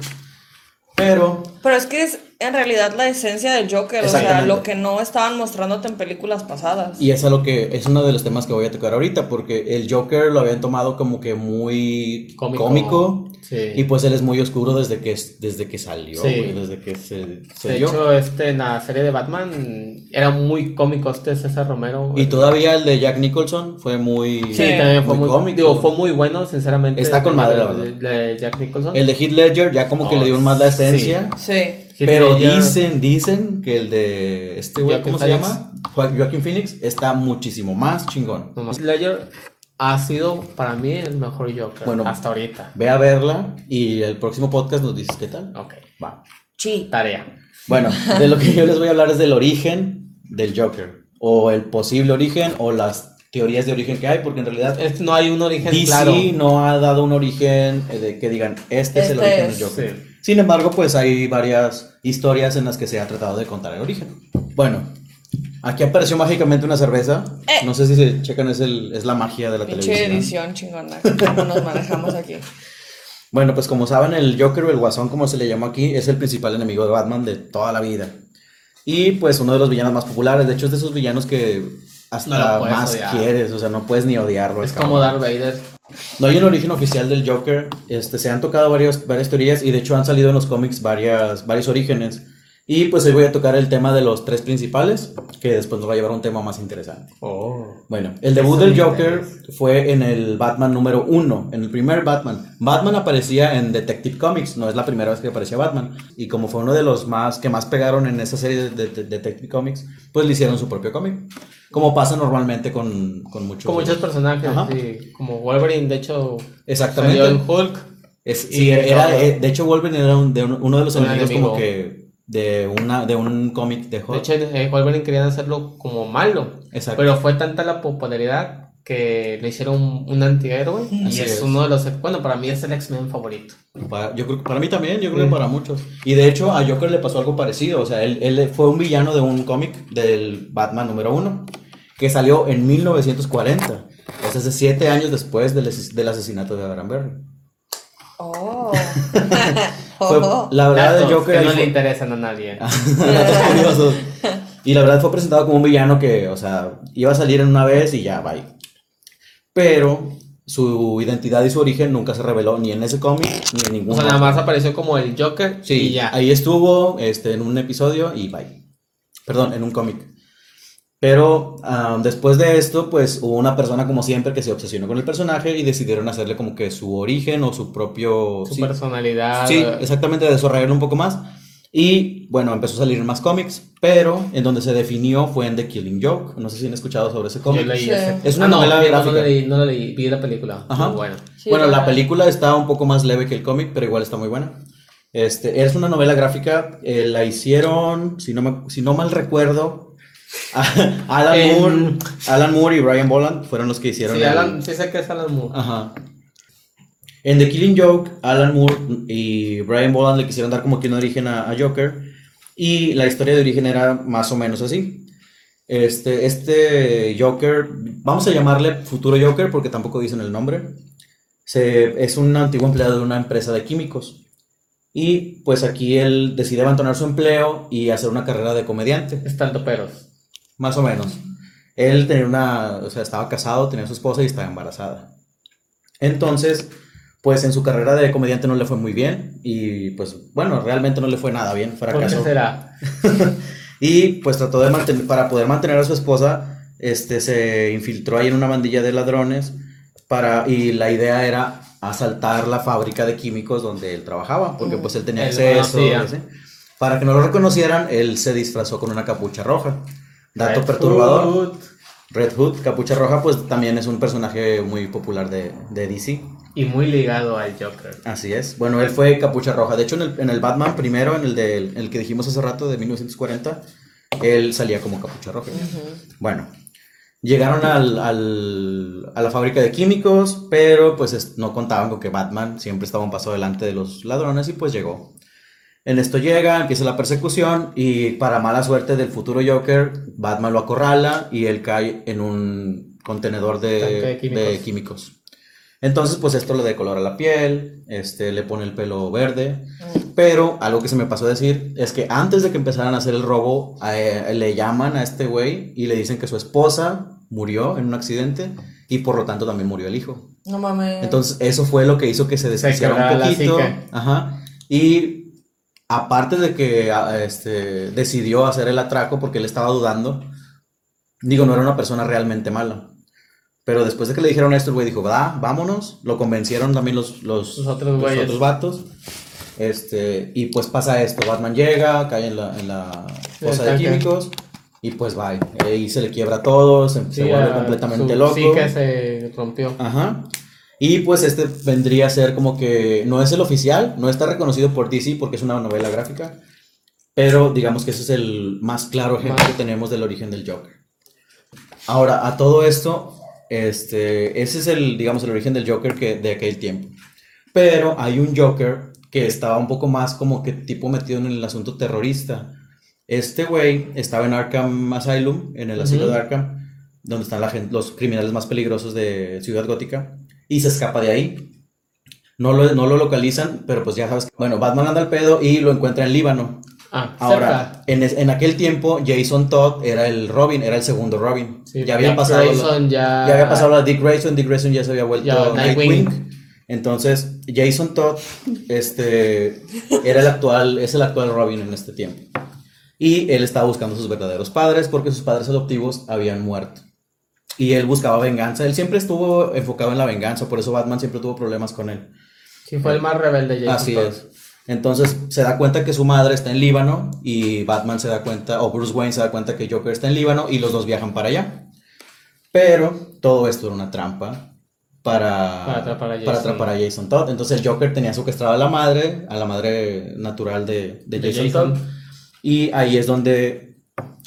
Pero Pero es que es, en realidad la esencia del Joker, o sea, lo que no estaban mostrándote en películas pasadas. Y es a lo que es uno de los temas que voy a tocar ahorita, porque el Joker lo habían tomado como que muy Cómico. cómico, Sí. y pues él es muy oscuro desde que, desde que salió, Sí. desde que se, se De dio. hecho, este, en la serie de Batman era muy cómico este César Romero. Y todavía el de Jack Nicholson fue muy, Sí, también fue muy, cómico. digo, fue muy bueno, sinceramente. Está con madre, la verdad. de Jack Nicholson. El de Heath Ledger ya como que Oh, le dio más la esencia. Sí. Pero dicen, dicen que el de este güey, ¿cómo se llama? Jo- Joaquin Phoenix está muchísimo más chingón. No más. Heath Ledger ha sido para mí el mejor Joker Bueno. hasta ahorita. Ve a verla y el próximo podcast nos dices qué tal. Ok, Va. Sí. tarea. Bueno, de lo que yo les voy a hablar es del origen del Joker. O el posible origen o las teorías de origen que hay, porque en realidad no hay un origen DC claro. no ha dado un origen eh, de que digan, este, es el Este origen es. del Joker. Sí. Sin embargo, pues hay varias historias en las que se ha tratado de contar el origen. Bueno, aquí apareció mágicamente una cerveza. Eh. No sé si se checan, es, el, es la magia de la Pinche televisión. edición chingona. ¿Cómo nos manejamos aquí? Bueno, pues como saben, el Joker o el Guasón, como se le llama aquí, es el principal enemigo de Batman de toda la vida. Y pues uno de los villanos más populares. De hecho, es de esos villanos que hasta No más odiar. quieres. O sea, no puedes ni odiarlo. Es cabrón. como Darth Vader. No hay un origen oficial del Joker. Este, se han tocado varios, varias teorías y de hecho han salido en los cómics varias, varios orígenes. Y pues hoy voy a tocar el tema de los tres principales, que después nos va a llevar a un tema más interesante. Oh. Bueno, el debut del Joker fue en el Batman número uno, en el primer Batman. Batman aparecía en Detective Comics, no es la primera vez que aparecía Batman. Y como fue uno de los más que más pegaron en esa serie de, de- de Detective Comics, pues le hicieron su propio cómic. Como pasa normalmente con, con muchos. Con muchos personajes, sí, como Wolverine, de hecho, Exactamente. salió en Hulk. Es- Y sí, era, eh, de hecho Wolverine era un- de un- uno de los enemigos enemigo. como que de una de un cómic de De Hulk. hecho, eh, Wolverine querían hacerlo como malo, Exacto. pero fue tanta la popularidad que le hicieron un, un antihéroe y es, es. uno de los, bueno, para mí es el X-Men favorito. Para, yo creo para mí también, yo creo Sí. que para muchos. Y de hecho a Joker le pasó algo parecido, o sea, él, él fue un villano de un cómic del Batman número uno, que salió en 1940. O sea, es siete años después del asesinato de Abraham Berry. Oh. Fue- la verdad, el Joker que no fue- le interesan a nadie. Datos curiosos. Y la verdad fue presentado como un villano que, o sea, iba a salir en una vez y ya, bye. Pero su identidad y su origen nunca se reveló ni en ese cómic ni en ningún O sea, nada más apareció como el Joker Sí, y ya. ahí estuvo este, en un episodio y bye. Perdón, en un cómic. Pero ah, después de esto, pues hubo una persona como siempre que se obsesionó con el personaje y decidieron hacerle como que su origen o su propio... Su sí, personalidad. Sí, exactamente, desarrollarlo un poco más. Y bueno, empezó a salir más cómics, pero en donde se definió fue en The Killing Joke. No sé si han escuchado sobre ese Yo cómic. leí Sí. ese. Es una Ah, no, novela no, gráfica. No, lo leí, no lo leí, vi la película. Ajá. Muy bueno. Sí, bueno, la la- película está un poco más leve que el cómic, pero igual está muy buena. Este, es una novela gráfica, eh, la hicieron, si no, me- si no mal recuerdo, Alan, En- Moore, Alan Moore y Brian Boland fueron los que hicieron Sí, el- Alan, sí sé que es Alan Moore. Ajá. En The Killing Joke, Alan Moore y Brian Boland le quisieron dar como que un origen a, a Joker. Y la historia de origen era más o menos así. Este, este Joker, vamos a llamarle futuro Joker porque tampoco dicen el nombre. Se, es un antiguo empleado de una empresa de químicos. Y pues aquí él decide abandonar su empleo y hacer una carrera de comediante. Estando peros. Más o menos. Él tenía una, o sea, estaba casado, tenía su esposa y estaba embarazada. Entonces, pues en su carrera de comediante no le fue muy bien y pues bueno, realmente no le fue nada bien, ¿Por qué fracasó. será? Y pues trató de mantener, para poder mantener a su esposa, este, se infiltró ahí en una bandilla de ladrones para, y la idea era asaltar la fábrica de químicos donde él trabajaba, porque pues él tenía acceso. Para que no lo reconocieran, él se disfrazó con una capucha roja. Dato Red perturbador. Hood. Red Hood, Capucha Roja, pues también es un personaje muy popular de, de DC. Y muy ligado al Joker. Así es. Bueno, él fue Capucha Roja. De hecho, en el, en el Batman primero, en el, de, en el que dijimos hace rato, de 1940, él salía como Capucha Roja. Bueno, llegaron al, al- a la fábrica de químicos, pero pues es- no contaban con que Batman siempre estaba un paso adelante de los ladrones y pues llegó. En esto llega, empieza la persecución y para mala suerte del futuro Joker, Batman lo acorrala y él cae en un contenedor de, químicos. Entonces, pues esto le decolora la piel, este, le pone el pelo verde. Pero algo que se me pasó a decir es que antes de que empezaran a hacer el robo, eh, le llaman a este güey y le dicen que su esposa murió en un accidente y por lo tanto también murió el hijo. No mames. Entonces, eso fue lo que hizo que se desquiciara quebrara un poquito. Ajá. Y aparte de que este, decidió hacer el atraco porque él estaba dudando, digo, no era una persona realmente mala. Pero después de que le dijeron esto, el güey dijo, va, vámonos. Lo convencieron también los, los, Los otros otros vatos. Este, y pues pasa esto, Batman llega, cae en la, en la El fosa de químicos y pues va, ahí se le quiebra todo, se, se Sí, vuelve a- completamente su loco. psique se rompió. Ajá. Y pues este vendría a ser como que no es el oficial, no está reconocido por DC porque es una novela gráfica, pero digamos que ese es el más claro ejemplo que tenemos del origen del Joker. Ahora, a todo esto, este, ese es el, digamos, el origen del Joker que, de aquel tiempo. Pero hay un Joker que estaba un poco más como que tipo metido en el asunto terrorista. Este güey estaba en Arkham Asylum, en el asilo de Arkham, donde están la los criminales más peligrosos de Ciudad Gótica, y se escapa de ahí. No lo, no lo localizan, pero pues ya sabes. Bueno, Batman anda al pedo y lo encuentra en Líbano. Ah, Ahora, en, en aquel tiempo, Jason Todd era el Robin, era el segundo Robin. Sí, ya había pasado. lo- Grayson ya... ya había pasado la Dick Grayson, Dick Grayson ya se había vuelto. Nightwing. Entonces, Jason Todd este, era el actual, es el actual Robin en este tiempo. Y él estaba buscando a sus verdaderos padres porque sus padres adoptivos habían muerto. Y él buscaba venganza. Él siempre estuvo enfocado en la venganza, por eso Batman siempre tuvo problemas con él. Sí, fue el más rebelde Jason Así Todd. es. Entonces se da cuenta que su madre está en Líbano y Batman se da cuenta, o Bruce Wayne se da cuenta que Joker está en Líbano y los dos viajan para allá. Pero todo esto era una trampa para, Para atrapar a para Jason. atrapar a Jason Todd. Entonces el Joker tenía secuestrada a la madre, a la madre natural de, de De Jason, Jason. Todd. Y ahí es donde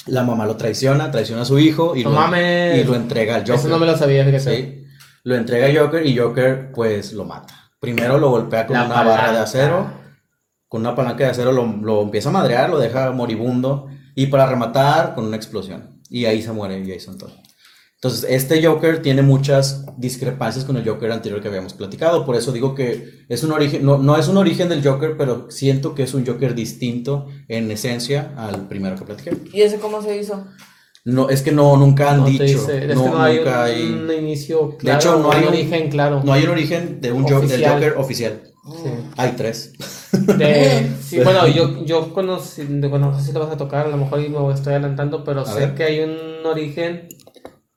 la mamá lo traiciona, traiciona a su hijo y, No lo, mames. y lo entrega al Joker. Eso no me lo sabía, fíjate. Sí. Lo entrega a Joker y Joker pues lo mata. Primero lo golpea con La una barra de acero. Con una palanca de acero lo, lo empieza a madrear, lo deja moribundo. Y para rematar, con una explosión. Y ahí se muere Jason Todd. Entonces, este Joker tiene muchas discrepancias con el Joker anterior que habíamos platicado. Por eso digo que es un origen, no, no es un origen del Joker, pero siento que es un Joker distinto en esencia al primero que platiqué. ¿Y ese cómo se hizo? No, es que no, nunca han No dicho. dice- es no, que no hay nunca un, hay- un inicio claro. hecho, no hay un origen claro. No hay un origen de un Joker, del Oficial. Joker oficial. Sí. Hay tres. De- sí, bueno, yo, yo conocí, de- bueno, no sé si lo vas a tocar, a lo mejor me estoy adelantando, pero A sé ver. que hay un origen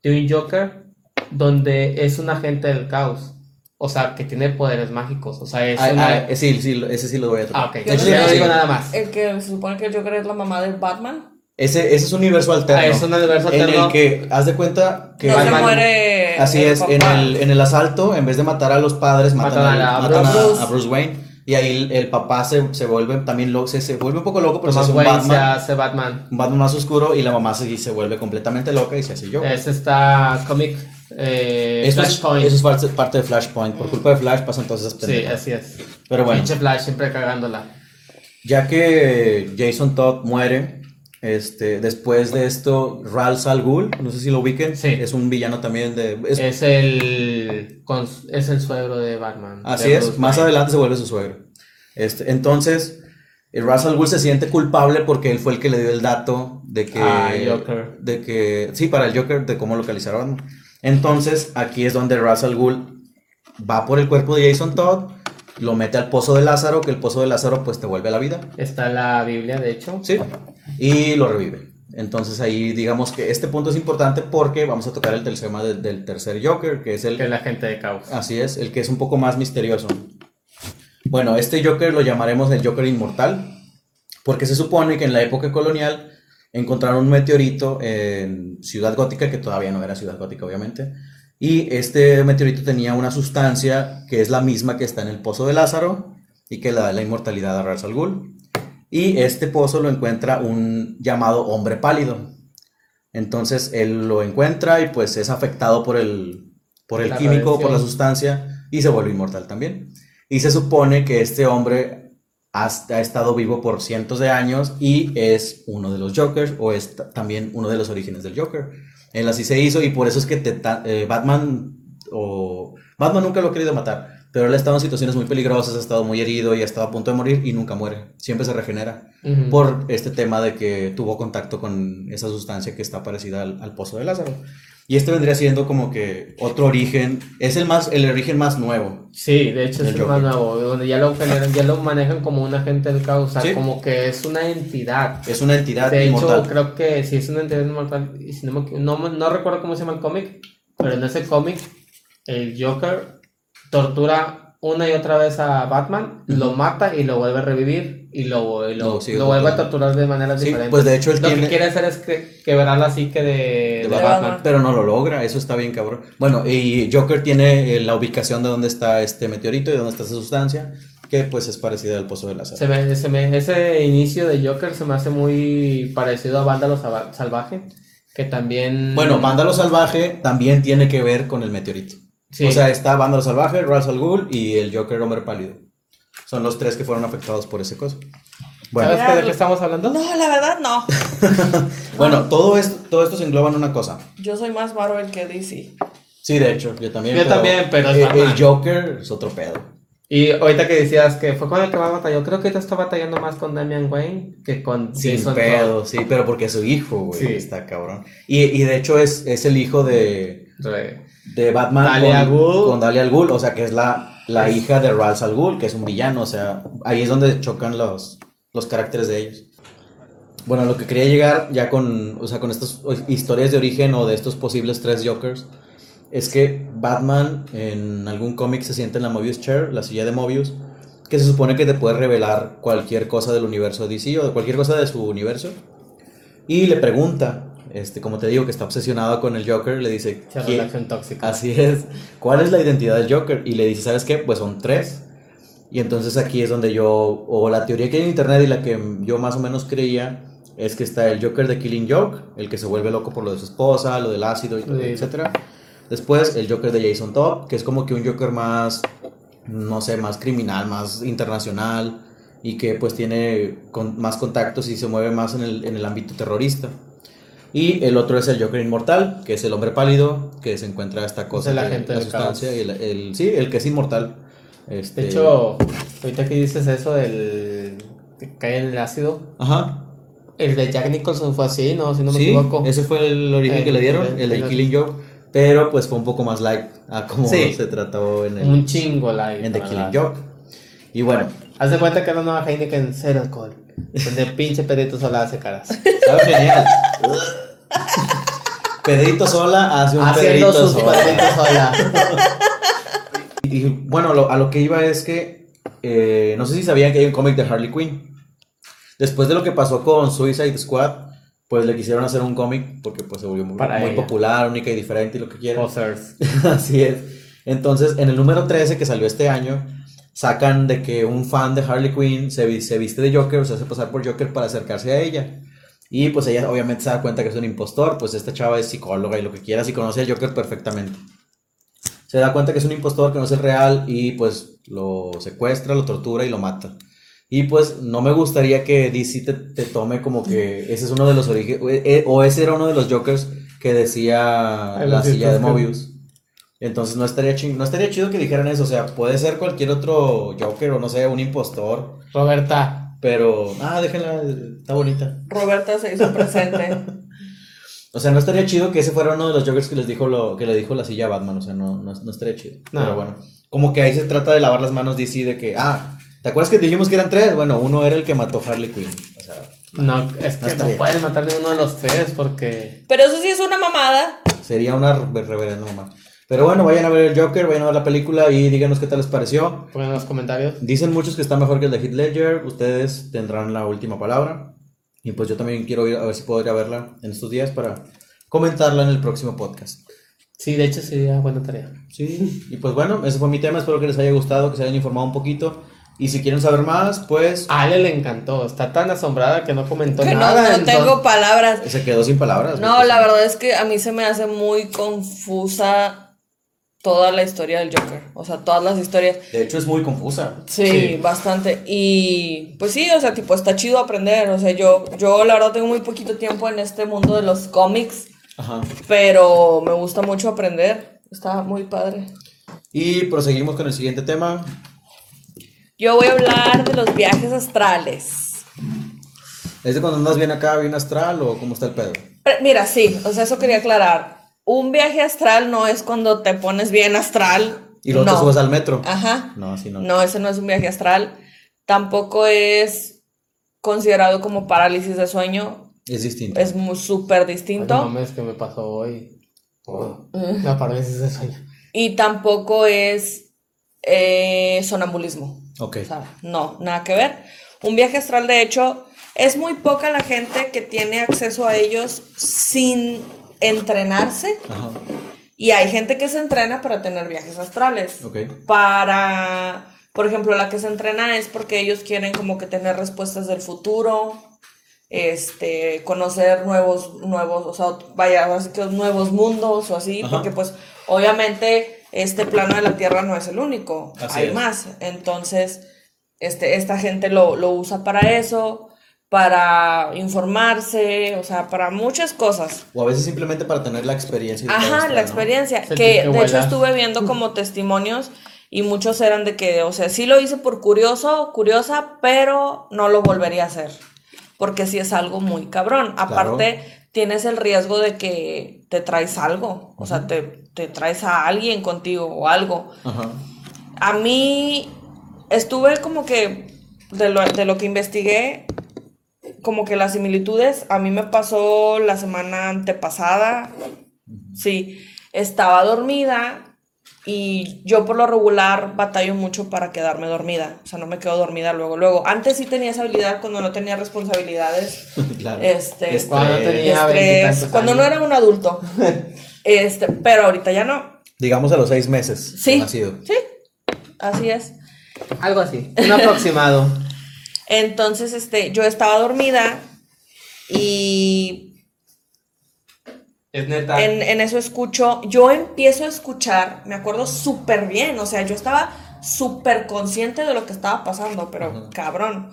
de un Joker donde es un agente del caos. O sea, que tiene poderes mágicos. O sea, es Ah, una... ah, sí, sí, ese sí lo voy a tocar. Ah, ok. Yo no digo nada más. El que se supone que el Joker es la mamá de Batman. Ese, ese es un universo alterno. Ah, es un universo En alterno. el que, haz de cuenta que no se Batman- muere. así el es, en el, en el asalto, en vez de matar a los padres, matan, Matan a al- la- matan a, Bruce. a Bruce Wayne. Y ahí el, el papá se, se vuelve también loco, se, se vuelve un poco loco, pero se Thomas hace un Wayne se Batman, hace Batman. un Batman más oscuro y la mamá se, se vuelve completamente loca y se hace yo. Es esta comic eh, Eso es, Flashpoint. eso es parte, parte de Flashpoint. Por culpa de Flash pasan todas esas Sí, pendejadas. así es. Pero bueno. Pinche Flash siempre cagándola. Ya que Jason Todd muere, este, después de esto, Ra's al Ghul, no sé si lo ubiquen, Sí. es un villano también de... es- Es el es el suegro de Batman. así de es, más adelante se vuelve su suegro. Este, entonces, el Ra's al Ghul se siente culpable porque él fue el que le dio el dato de que... Ah, Joker. De que, sí, para el Joker, de cómo localizar a Batman. Entonces, aquí es donde Ra's al Ghul va por el cuerpo de Jason Todd, lo mete al pozo de Lázaro, que el pozo de Lázaro pues te vuelve a la vida. Está la Biblia, de hecho. Sí, y lo revive. Entonces ahí digamos que este punto es importante porque vamos a tocar el tema de- del tercer Joker, que es el... Que es la gente de caos. Así es, el que es un poco más misterioso. Bueno, este Joker lo llamaremos el Joker inmortal, porque se supone que en la época colonial encontraron un meteorito en Ciudad Gótica, que todavía no era Ciudad Gótica, obviamente, y este meteorito tenía una sustancia que es la misma que está en el pozo de Lázaro y que le da la inmortalidad a Ra's al Ghul. Y este pozo lo encuentra un llamado hombre pálido. Entonces él lo encuentra y pues es afectado por el, por el La químico, por la sustancia y se vuelve inmortal también. Y se supone que este hombre ha, ha estado vivo por cientos de años y es uno de los Jokers o es ta- también uno de los orígenes del Joker. Él así se hizo y por eso es que te eh, Batman o Batman nunca lo ha querido matar, pero él ha estado en situaciones muy peligrosas, ha estado muy herido y ha estado a punto de morir y nunca muere. Siempre se regenera por este tema de que tuvo contacto con esa sustancia que está parecida al, al pozo de Lázaro. Y este vendría siendo como que otro origen, es el más el origen más nuevo. Sí, de hecho es El más nuevo, donde ya lo generan, ya lo manejan como un agente del caos, o sea, Sí. como que es una entidad. Es una entidad De inmortal. hecho, creo que sí es una entidad inmortal. Y si no, me no, no recuerdo cómo se llama el cómic, pero en ese cómic, el Joker tortura una y otra vez a Batman, lo mata y lo vuelve a revivir y lo, y lo, vuelve a torturar de maneras Sí, diferentes. pues de hecho él lo tiene- que quiere hacer es que, quebrar la psique de, de de Batman, Batman. pero no lo logra, eso está bien cabrón. Bueno, y Joker tiene eh, la ubicación de dónde está este meteorito y dónde está esa sustancia, que pues es parecida al pozo de Lázaro. Se me- se me- ese inicio de Joker se me hace muy parecido a Vándalo Salvaje, que también... Bueno, Vándalo Salvaje también tiene que ver con el meteorito. Sí. O sea, está Vándalo Salvaje, Ra's al Ghul y el Joker Hombre Pálido. Son los tres que fueron afectados por ese cosa. Bueno, ¿Sabes de qué estamos hablando? No, la verdad no. bueno todo, esto, todo esto se engloba en una cosa. Yo soy más Marvel que DC. Sí, de hecho, yo también. Yo también, pero es el, Batman. el Joker es otro pedo. Y ahorita que decías que fue con el que más batalló, creo que ahorita está batallando más con Damian Wayne que con Sin Jason pedo, Todd. sí, pero porque es su hijo, güey. Sí. Está cabrón. Y, y de hecho es, es el hijo de, Re- de Batman Talia al con, Ghul. con Dalia al Ghul, o sea que es la, la hija de Ra's al Ghul, que es un villano, o sea, ahí es donde chocan los, los caracteres de ellos. Bueno, lo que quería llegar ya con, o sea, con estas historias de origen o de estos posibles tres Jokers es que Batman en algún cómic se sienta en la Mobius Chair, la silla de Mobius, que se supone que te puede revelar cualquier cosa del universo DC o de cualquier cosa de su universo. Y le pregunta, este, como te digo, que está obsesionado con el Joker, le dice, "¿Quién- relación tóxica. Así es. ¿Cuál es la identidad del Joker? Y le dice, ¿sabes qué? Pues son tres. Y entonces aquí es donde yo, o la teoría que hay en internet y la que yo más o menos creía, es que está el Joker de Killing Joke, el que se vuelve loco por lo de su esposa, lo del ácido, y todo, Sí. etcétera. Después el Joker de Jason Todd, que es como que un Joker más, no sé, más criminal, más internacional y que pues tiene con- más contactos y se mueve más en el, en el ámbito terrorista. Y el otro es el Joker inmortal, que es el hombre pálido, que se encuentra esta cosa, agente la sustancia, y el, el- sí, el que es inmortal. Este, De hecho, ahorita que dices eso del que cae en el ácido, ajá, el de Jack Nicholson fue así, ¿no? Si no me sí, equivoco. ese fue el origen El- que le dieron, el- de Killing Joke, pero pues fue un poco más light a como Sí. se trató en el Un chingo la en The Killing Joke. Y bueno, Haz de cuenta que era una nueva Heineken cero alcohol. Donde pinche Pedrito sola hace caras. genial. Pedrito Sola hace un Haciendo Pedrito sus Sola. Sola. Y bueno, lo- a lo que iba es que eh, no sé si sabían que hay un cómic de Harley Quinn. Después de lo que pasó con Suicide Squad, pues le quisieron hacer un cómic porque pues se volvió muy, Para muy ella. popular, única y diferente y lo que quieran. Posers. Así es. Entonces, en el número 13 que salió este año, sacan de que un fan de Harley Quinn se, se viste de Joker, o se hace pasar por Joker para acercarse a ella. Y pues ella obviamente se da cuenta que es un impostor, pues esta chava es psicóloga y lo que quieras y conoce al Joker perfectamente. Se da cuenta que es un impostor, que no es real y pues lo secuestra, lo tortura y lo mata. Y pues no me gustaría que DC te, te tome como que ese es uno de los orígenes, o ese era uno de los Jokers que decía Ay, la silla de Mobius. Entonces no estaría, ching- no estaría chido que dijeran eso, o sea, puede ser cualquier otro Joker o no sé, un impostor, Roberta. pero... Ah, déjenla, está bonita. Roberta se hizo presente. O sea, no estaría chido que ese fuera uno de los Jokers que les dijo lo que le dijo la silla a Batman, o sea, no, no, no estaría chido. No. Pero bueno, como que ahí se trata de lavar las manos DC de que, ah, ¿te acuerdas que dijimos que eran tres? Bueno, uno era el que mató a Harley Quinn, o sea, No, es No que no bien. pueden matar ni uno de los tres porque. Pero eso sí es una mamada. sería una re- reverenda mamá. Pero bueno, vayan a ver el Joker, vayan a ver la película y díganos qué tal les pareció. Pongan en los comentarios. Dicen muchos que está mejor que el de Heath Ledger. Ustedes tendrán la última palabra. Y pues yo también quiero ir a ver si puedo ir a verla en estos días para comentarla en el próximo podcast. Sí, de hecho sería buena tarea. Sí, y pues bueno, ese fue mi tema. Espero que les haya gustado, que se hayan informado un poquito. Y si quieren saber más, pues A Ale le encantó. Está tan asombrada que no comentó Que no, nada. no entonces- tengo palabras. se quedó sin palabras. No, la verdad es que a mí se me hace muy confusa toda la historia del Joker. O sea, todas las historias. De hecho, es muy confusa. Sí, Sí. bastante. Y pues sí, o sea, tipo, está chido aprender. O sea, yo, yo la verdad tengo muy poquito tiempo en este mundo de los cómics, Ajá. pero me gusta mucho aprender. Está muy padre. Y proseguimos con el siguiente tema. Yo voy a hablar de los viajes astrales. ¿Es de cuando andas bien acá, bien astral o cómo está el pedo? Pero, Mira, sí, o sea, eso quería aclarar. Un viaje astral no es cuando te pones bien astral. Y luego no. te subes al metro. Ajá. No, así no. No, ese no es un viaje astral. Tampoco es considerado como parálisis de sueño. Es distinto. Es muy súper No distinto. mames, que me pasó hoy. Oh, la parálisis de sueño. Y tampoco es eh, sonambulismo. Ok. O sea, no, nada que ver. Un viaje astral, de hecho, es muy poca la gente que tiene acceso a ellos sin entrenarse. Ajá. Y hay gente que se entrena para tener viajes astrales. Ok. Para, por ejemplo, la que se entrena es porque ellos quieren como que tener respuestas del futuro, este, conocer nuevos, nuevos, o sea, vaya, así que nuevos mundos o así, Ajá. porque pues obviamente este plano de la Tierra no es el único, Así hay es. más. Entonces, este, esta gente lo, lo usa para eso, para informarse, o sea, para muchas cosas. O a veces simplemente para tener la experiencia. Ajá, la ¿no? experiencia. Que que de hecho estuve viendo como testimonios y muchos eran de que, o sea, sí lo hice por curioso, curiosa, pero no lo volvería a hacer. Porque sí es algo muy cabrón. Aparte, tienes el riesgo de que te traes algo. O sea, te, te traes a alguien contigo o algo. Ajá. A mí estuve como que de lo, de lo que investigué, como que las similitudes, a mí me pasó la semana antepasada, sí, estaba dormida y yo por lo regular batallo mucho para quedarme dormida, o sea, no me quedo dormida luego, luego. Antes sí tenía esa habilidad cuando no tenía responsabilidades, claro. este, Este, Cuando tenía estrés, veintitantos cuando no era un adulto, este, pero ahorita ya no. Digamos a los seis meses. Sí. Sí, así es. Algo así. Un aproximado. Entonces, este, yo estaba dormida y Es neta. en, en eso escucho, yo empiezo a escuchar, me acuerdo súper bien, o sea, yo estaba súper consciente de lo que estaba pasando, pero cabrón.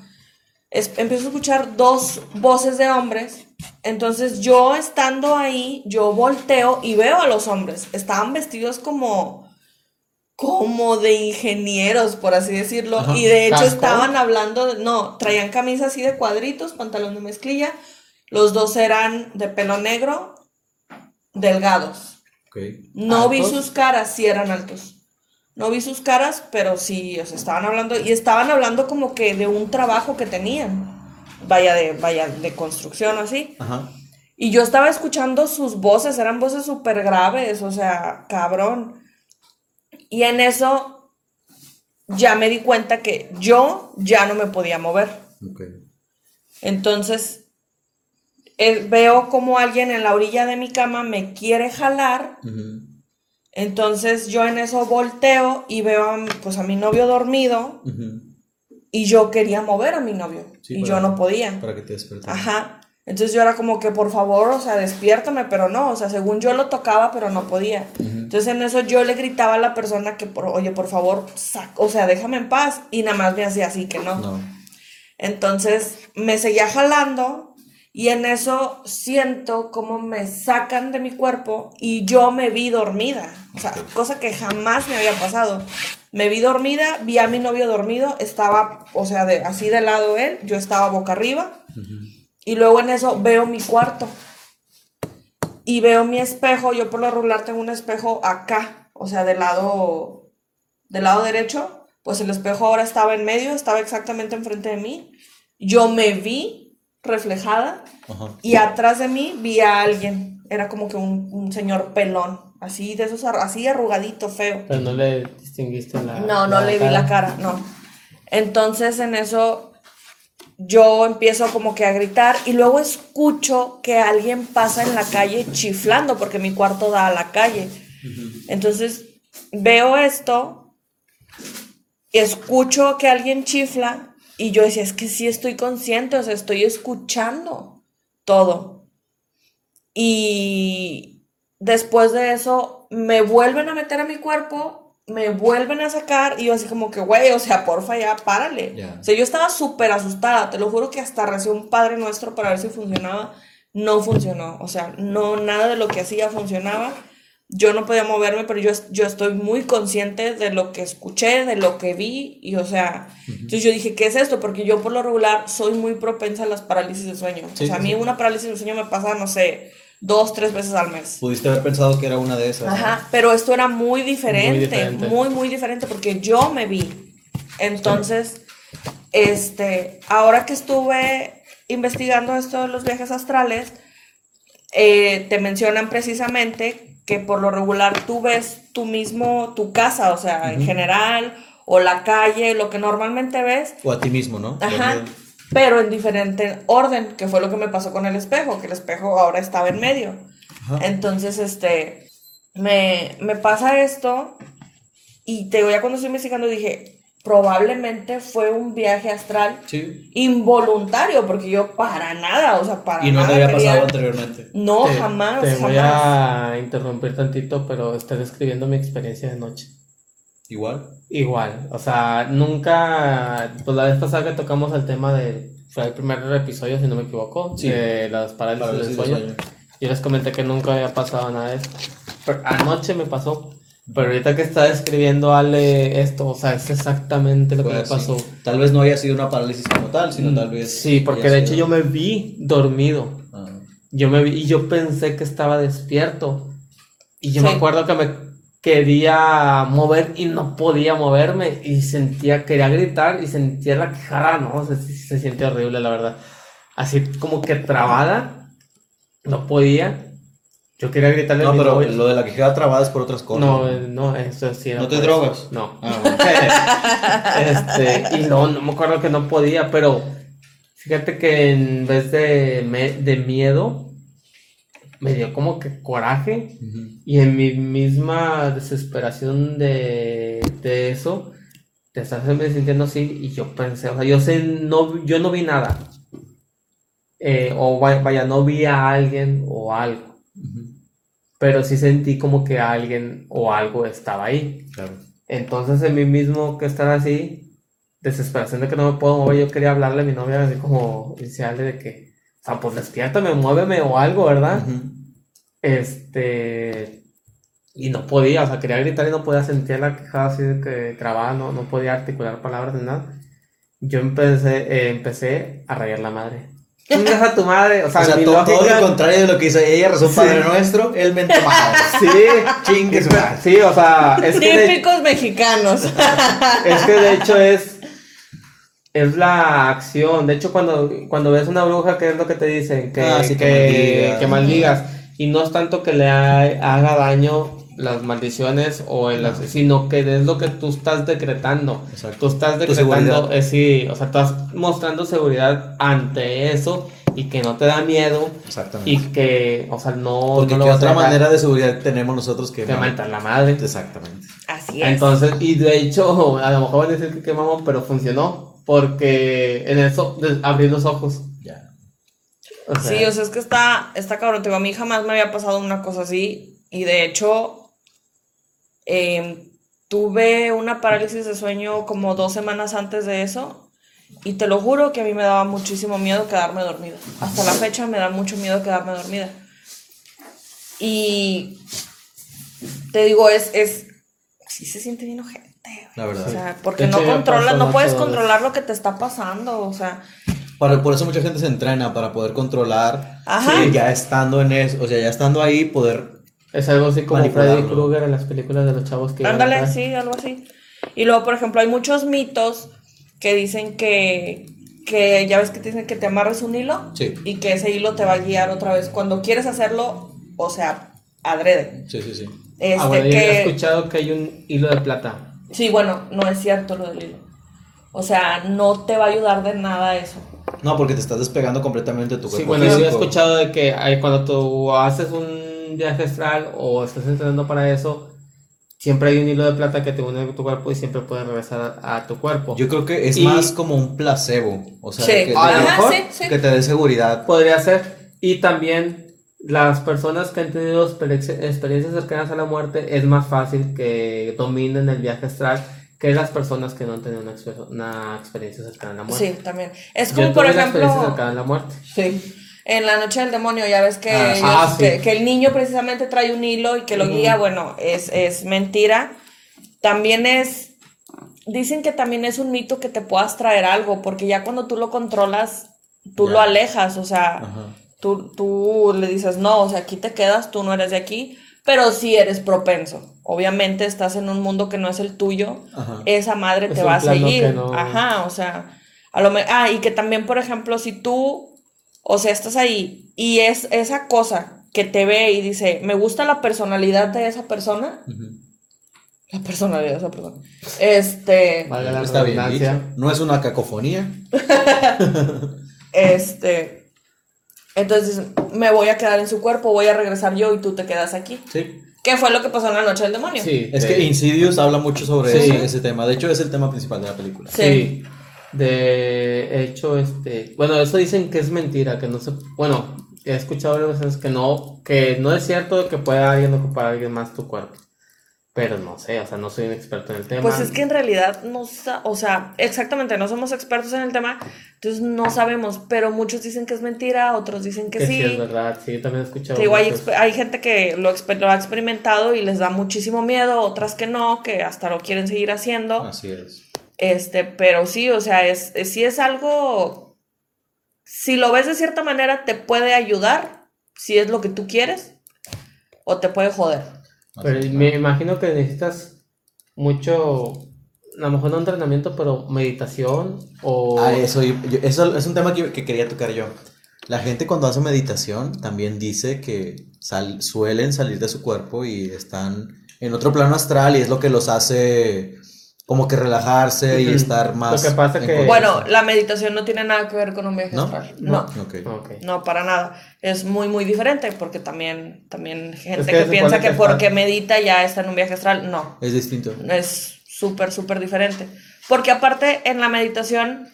Es- empiezo a escuchar dos voces de hombres, entonces yo estando ahí, yo volteo y veo a los hombres, estaban vestidos como como de ingenieros, por así decirlo, Ajá. y de hecho ¿Casco? estaban hablando, de- no, traían camisa así de cuadritos, pantalón de mezclilla, los dos eran de pelo negro, delgados. Ok. No vi sus caras, sí eran altos. No vi sus caras, pero sí, o sea, estaban hablando, y estaban hablando como que de un trabajo que tenían, vaya de, vaya de construcción o así. Ajá. Y yo estaba escuchando sus voces, eran voces súper graves, o sea, cabrón. Y en eso ya me di cuenta que yo ya no me podía mover. Entonces eh, veo como alguien en la orilla de mi cama me quiere jalar. Entonces yo en eso volteo y veo a, mi- pues, a mi novio dormido y yo quería mover a mi novio Sí, y para- yo no podía. Para que te despertes. Ajá. Entonces yo era como que por favor, o sea, despiértame, pero no, o sea, según yo lo tocaba, pero no podía. Entonces en eso yo le gritaba a la persona que, por, oye, por favor, sac- o sea, déjame en paz. Y nada más me hacía así que no. No. Entonces me seguía jalando y en eso siento como me sacan de mi cuerpo y yo me vi dormida. O sea, cosa que jamás me había pasado. Me vi dormida, vi a mi novio dormido, estaba, o sea, de, así de lado él, yo estaba boca arriba. Y luego en eso veo mi cuarto. Y veo mi espejo, yo por lo regular tengo un espejo acá, o sea, del lado, del lado derecho. Pues el espejo ahora estaba en medio, estaba exactamente enfrente de mí. Yo me vi reflejada Ajá. y atrás de mí vi a alguien. Era como que un, un señor pelón, así de esos, así arrugadito, feo. Pero no le distinguiste la. No, no le vi la cara, no. Entonces en eso yo empiezo como que a gritar y luego escucho que alguien pasa en la calle chiflando porque mi cuarto da a la calle. Entonces veo esto, escucho que alguien chifla y yo decía, es que sí estoy consciente, o sea, estoy escuchando todo. Y después de eso me vuelven a meter a mi cuerpo, me vuelven a sacar y yo así como que, güey, o sea, porfa, ya párale. Ya. O sea, yo estaba súper asustada, te lo juro que hasta recé un Padre Nuestro para ver si funcionaba. No funcionó, o sea, no, nada de lo que hacía funcionaba. yo no podía moverme, pero yo, yo estoy muy consciente de lo que escuché, de lo que vi, y o sea, entonces yo dije, ¿qué es esto? Porque yo por lo regular soy muy propensa a las parálisis de sueño. Sí, o sea, a sí, mí sí. una parálisis de sueño me pasa, no sé, dos, tres veces al mes. Pudiste haber pensado que era una de esas. ¿no? Ajá, pero esto era muy diferente, muy, diferente. muy, diferente, porque yo me vi. Entonces, este, ahora que estuve investigando esto de los viajes astrales, eh, te mencionan precisamente que por lo regular tú ves tú mismo, tu casa, o sea, en general, o la calle, lo que normalmente ves, O a ti mismo, ¿no? Ajá. Pero en diferente orden, que fue lo que me pasó con el espejo, que el espejo ahora estaba en medio. Ajá. Entonces, este, me, me pasa esto y te digo, ya cuando estoy investigando dije, probablemente fue un viaje astral Sí. involuntario, porque yo para nada, o sea, para Y no nada te había quería- pasado anteriormente. No, Te- jamás, Te jamás. voy a interrumpir tantito, pero estoy describiendo mi experiencia de noche. Igual. Igual, o sea, nunca, pues la vez pasada que tocamos el tema de, fue el primer episodio, si no me equivoco, Sí. de las parálisis del de sueño. sueño. Yo les comenté que nunca había pasado nada de esto. Pero anoche me pasó. Pero ahorita que está describiendo Ale esto, o sea, es exactamente lo que Fue me pasó. Tal vez no haya sido una parálisis como tal, sino tal vez. Mm, Sí, porque de hecho sido- yo me vi dormido. Ah, Yo me vi y yo pensé que estaba despierto. Y yo me acuerdo que me quería mover y no podía moverme. Y sentía, quería gritar y sentía la quejada, no, se, se siente horrible, la verdad. Así como que trabada, no podía. Yo quería gritarle No, pero lo de la quejada trabada es por otras cosas. No, eh, no, eso sí. ¿No te drogas? eso. No. Ah, bueno. este, y no, no me acuerdo que no podía, pero fíjate que en vez de, me- de miedo, me dio como que coraje. Y en mi misma desesperación de, de eso, de estarme sintiendo así, y yo pensé, o sea, yo sé, no, yo no vi nada. Eh, o vaya, vaya, no vi a alguien o algo, pero sí sentí como que alguien o algo estaba ahí. Claro. Entonces, en mí mismo que estar así, desesperación de que no me puedo mover, yo quería hablarle a mi novia, así como iniciarle de que, sea, pues despiértame, muéveme o algo, ¿verdad? Ujú. Este. Y no podía, o sea, quería gritar y no podía sentir la quejada así de que trababa, no, no podía articular palabras ni nada. Yo empecé, eh, empecé a rayar la madre. Chingas a tu madre, o sea, O sea, todo, lo contrario de lo que hizo ella, razón Sí. Padre Nuestro, él mente madre. Sí, Chingue su madre. sí, o sea, es que, de, Típicos mexicanos. es que de hecho es, es la acción. De hecho, cuando, cuando ves una bruja, ¿qué es lo que te dicen? Que, Ah, sí, que que, maldigas. que maldigas. Y no es tanto que le ha- haga daño las maldiciones o el, sino que es lo que tú estás decretando. Exacto. Tú estás decretando, seguridad. eh, sí, o sea, estás mostrando seguridad ante eso y que no te da miedo Exactamente. y que, o sea, no, Porque no lo otra dejar manera de seguridad tenemos nosotros que... que mentar la madre. Exactamente. Así es. Entonces, y de hecho, a lo mejor van a decir que quemamos, pero funcionó. Porque en eso, abrí los ojos. Ya. O sea, Sí, o sea, es que está, está cabrón. Te digo, a mí jamás me había pasado una cosa así. Y de hecho, em, tuve una parálisis de sueño como dos semanas antes de eso. Y te lo juro que a mí me daba muchísimo miedo quedarme dormida. Hasta la fecha me da mucho miedo quedarme dormida. Y te digo, es, es, sí se siente bien ojete. Güey. La verdad. O sea, porque no controlas, no puedes controlar lo que te está pasando. O sea, Para- por eso mucha gente se entrena para poder controlar. Ajá. sí, ya estando en eso, o sea, ya estando ahí, poder. Es algo así como. Freddy Krueger en las películas de los chavos que... Ándale, sí, algo así. Y luego, por ejemplo, hay muchos mitos que dicen que, que ya ves que te dicen que te amarres un hilo Sí. y que ese hilo te va a guiar otra vez cuando quieres hacerlo, o sea, adrede. Sí, sí, sí. Este, Ah, bueno, yo que, he escuchado que hay un hilo de plata. Sí, bueno, no es cierto lo del hilo. O sea, no te va a ayudar de nada eso. No, porque te estás despegando completamente de tu cuerpo. Sí, bueno, yo he físico. escuchado de que hay- cuando tú haces un viaje astral o estás entrenando para eso, siempre hay un hilo de plata que te une a tu cuerpo y siempre puedes regresar a, a tu cuerpo. Yo creo que es Y- más como un placebo. O sea, Sí. que, A lo Ajá, mejor sí, sí. que te dé seguridad. Podría ser. Y también las personas que han tenido experiencia- experiencias cercanas a la muerte es más fácil que dominen el viaje astral que las personas que no han tenido una, exper- una experiencia cercana a la muerte. Sí, también. Es como, por una experiencia ejemplo... cercana a la muerte. Sí. En la noche del demonio, ya ves que, Ah, ellos- ah, sí. que, que el niño precisamente trae un hilo y que lo guía, bueno, es, es mentira. También es, dicen que también es un mito que te puedas traer algo, porque ya cuando tú lo controlas, tú Ya. lo alejas, o sea, Ajá. Tú, tú le dices, no, o sea, aquí te quedas, tú no eres de aquí, pero sí eres propenso. Obviamente estás en un mundo que no es el tuyo, Ajá. esa madre Es te va a seguir. no- Ajá, o sea, a lo me- ah, y que también, por ejemplo, si tú, o sea, estás ahí y es esa cosa que te ve y dice, me gusta la personalidad de esa persona, la personalidad de esa persona, este, Valga la Está bien dicho. No es una cacofonía. este, entonces me voy a quedar en su cuerpo, voy a regresar yo y tú te quedas aquí. Sí. ¿Qué fue lo que pasó en la noche del demonio? Sí, Es que Insidious habla mucho sobre Sí. ese, ese tema. De hecho, es el tema principal de la película. Sí. Sí. De hecho, este, bueno, eso dicen que es mentira, que no se, bueno, he escuchado varias veces que no, que no es cierto que pueda alguien ocupar a alguien más tu cuerpo. Pero no sé, o sea, no soy un experto en el tema. Pues es que en realidad no sa- o sea, exactamente, no somos expertos en el tema, entonces no sabemos, pero muchos dicen que es mentira, otros dicen que, que sí. sí es verdad, sí, yo también he escuchado. Digo, hay, hay gente que lo, lo ha experimentado y les da muchísimo miedo, otras que no, que hasta lo quieren seguir haciendo. Así es. Este, pero sí, o sea, es, es- sí es algo, si lo ves de cierta manera, te puede ayudar, si es lo que tú quieres, o te puede joder. Pero me imagino que necesitas mucho, a lo mejor no entrenamiento, pero meditación o... Ah, eso, yo- eso es un tema que, que quería tocar yo. La gente cuando hace meditación también dice que sal- suelen salir de su cuerpo y están en otro plano astral y es lo que los hace como que relajarse y Ujú. estar más... Lo que pasa que-. Bueno, la meditación no tiene nada que ver con un viaje ¿No? astral. No. no. Ok. Ok. No, para nada. Es muy, muy diferente porque también, también gente que que, se piensa que, que porque medita ya está en un viaje astral. No, Es distinto. es súper, súper diferente. Porque aparte en la meditación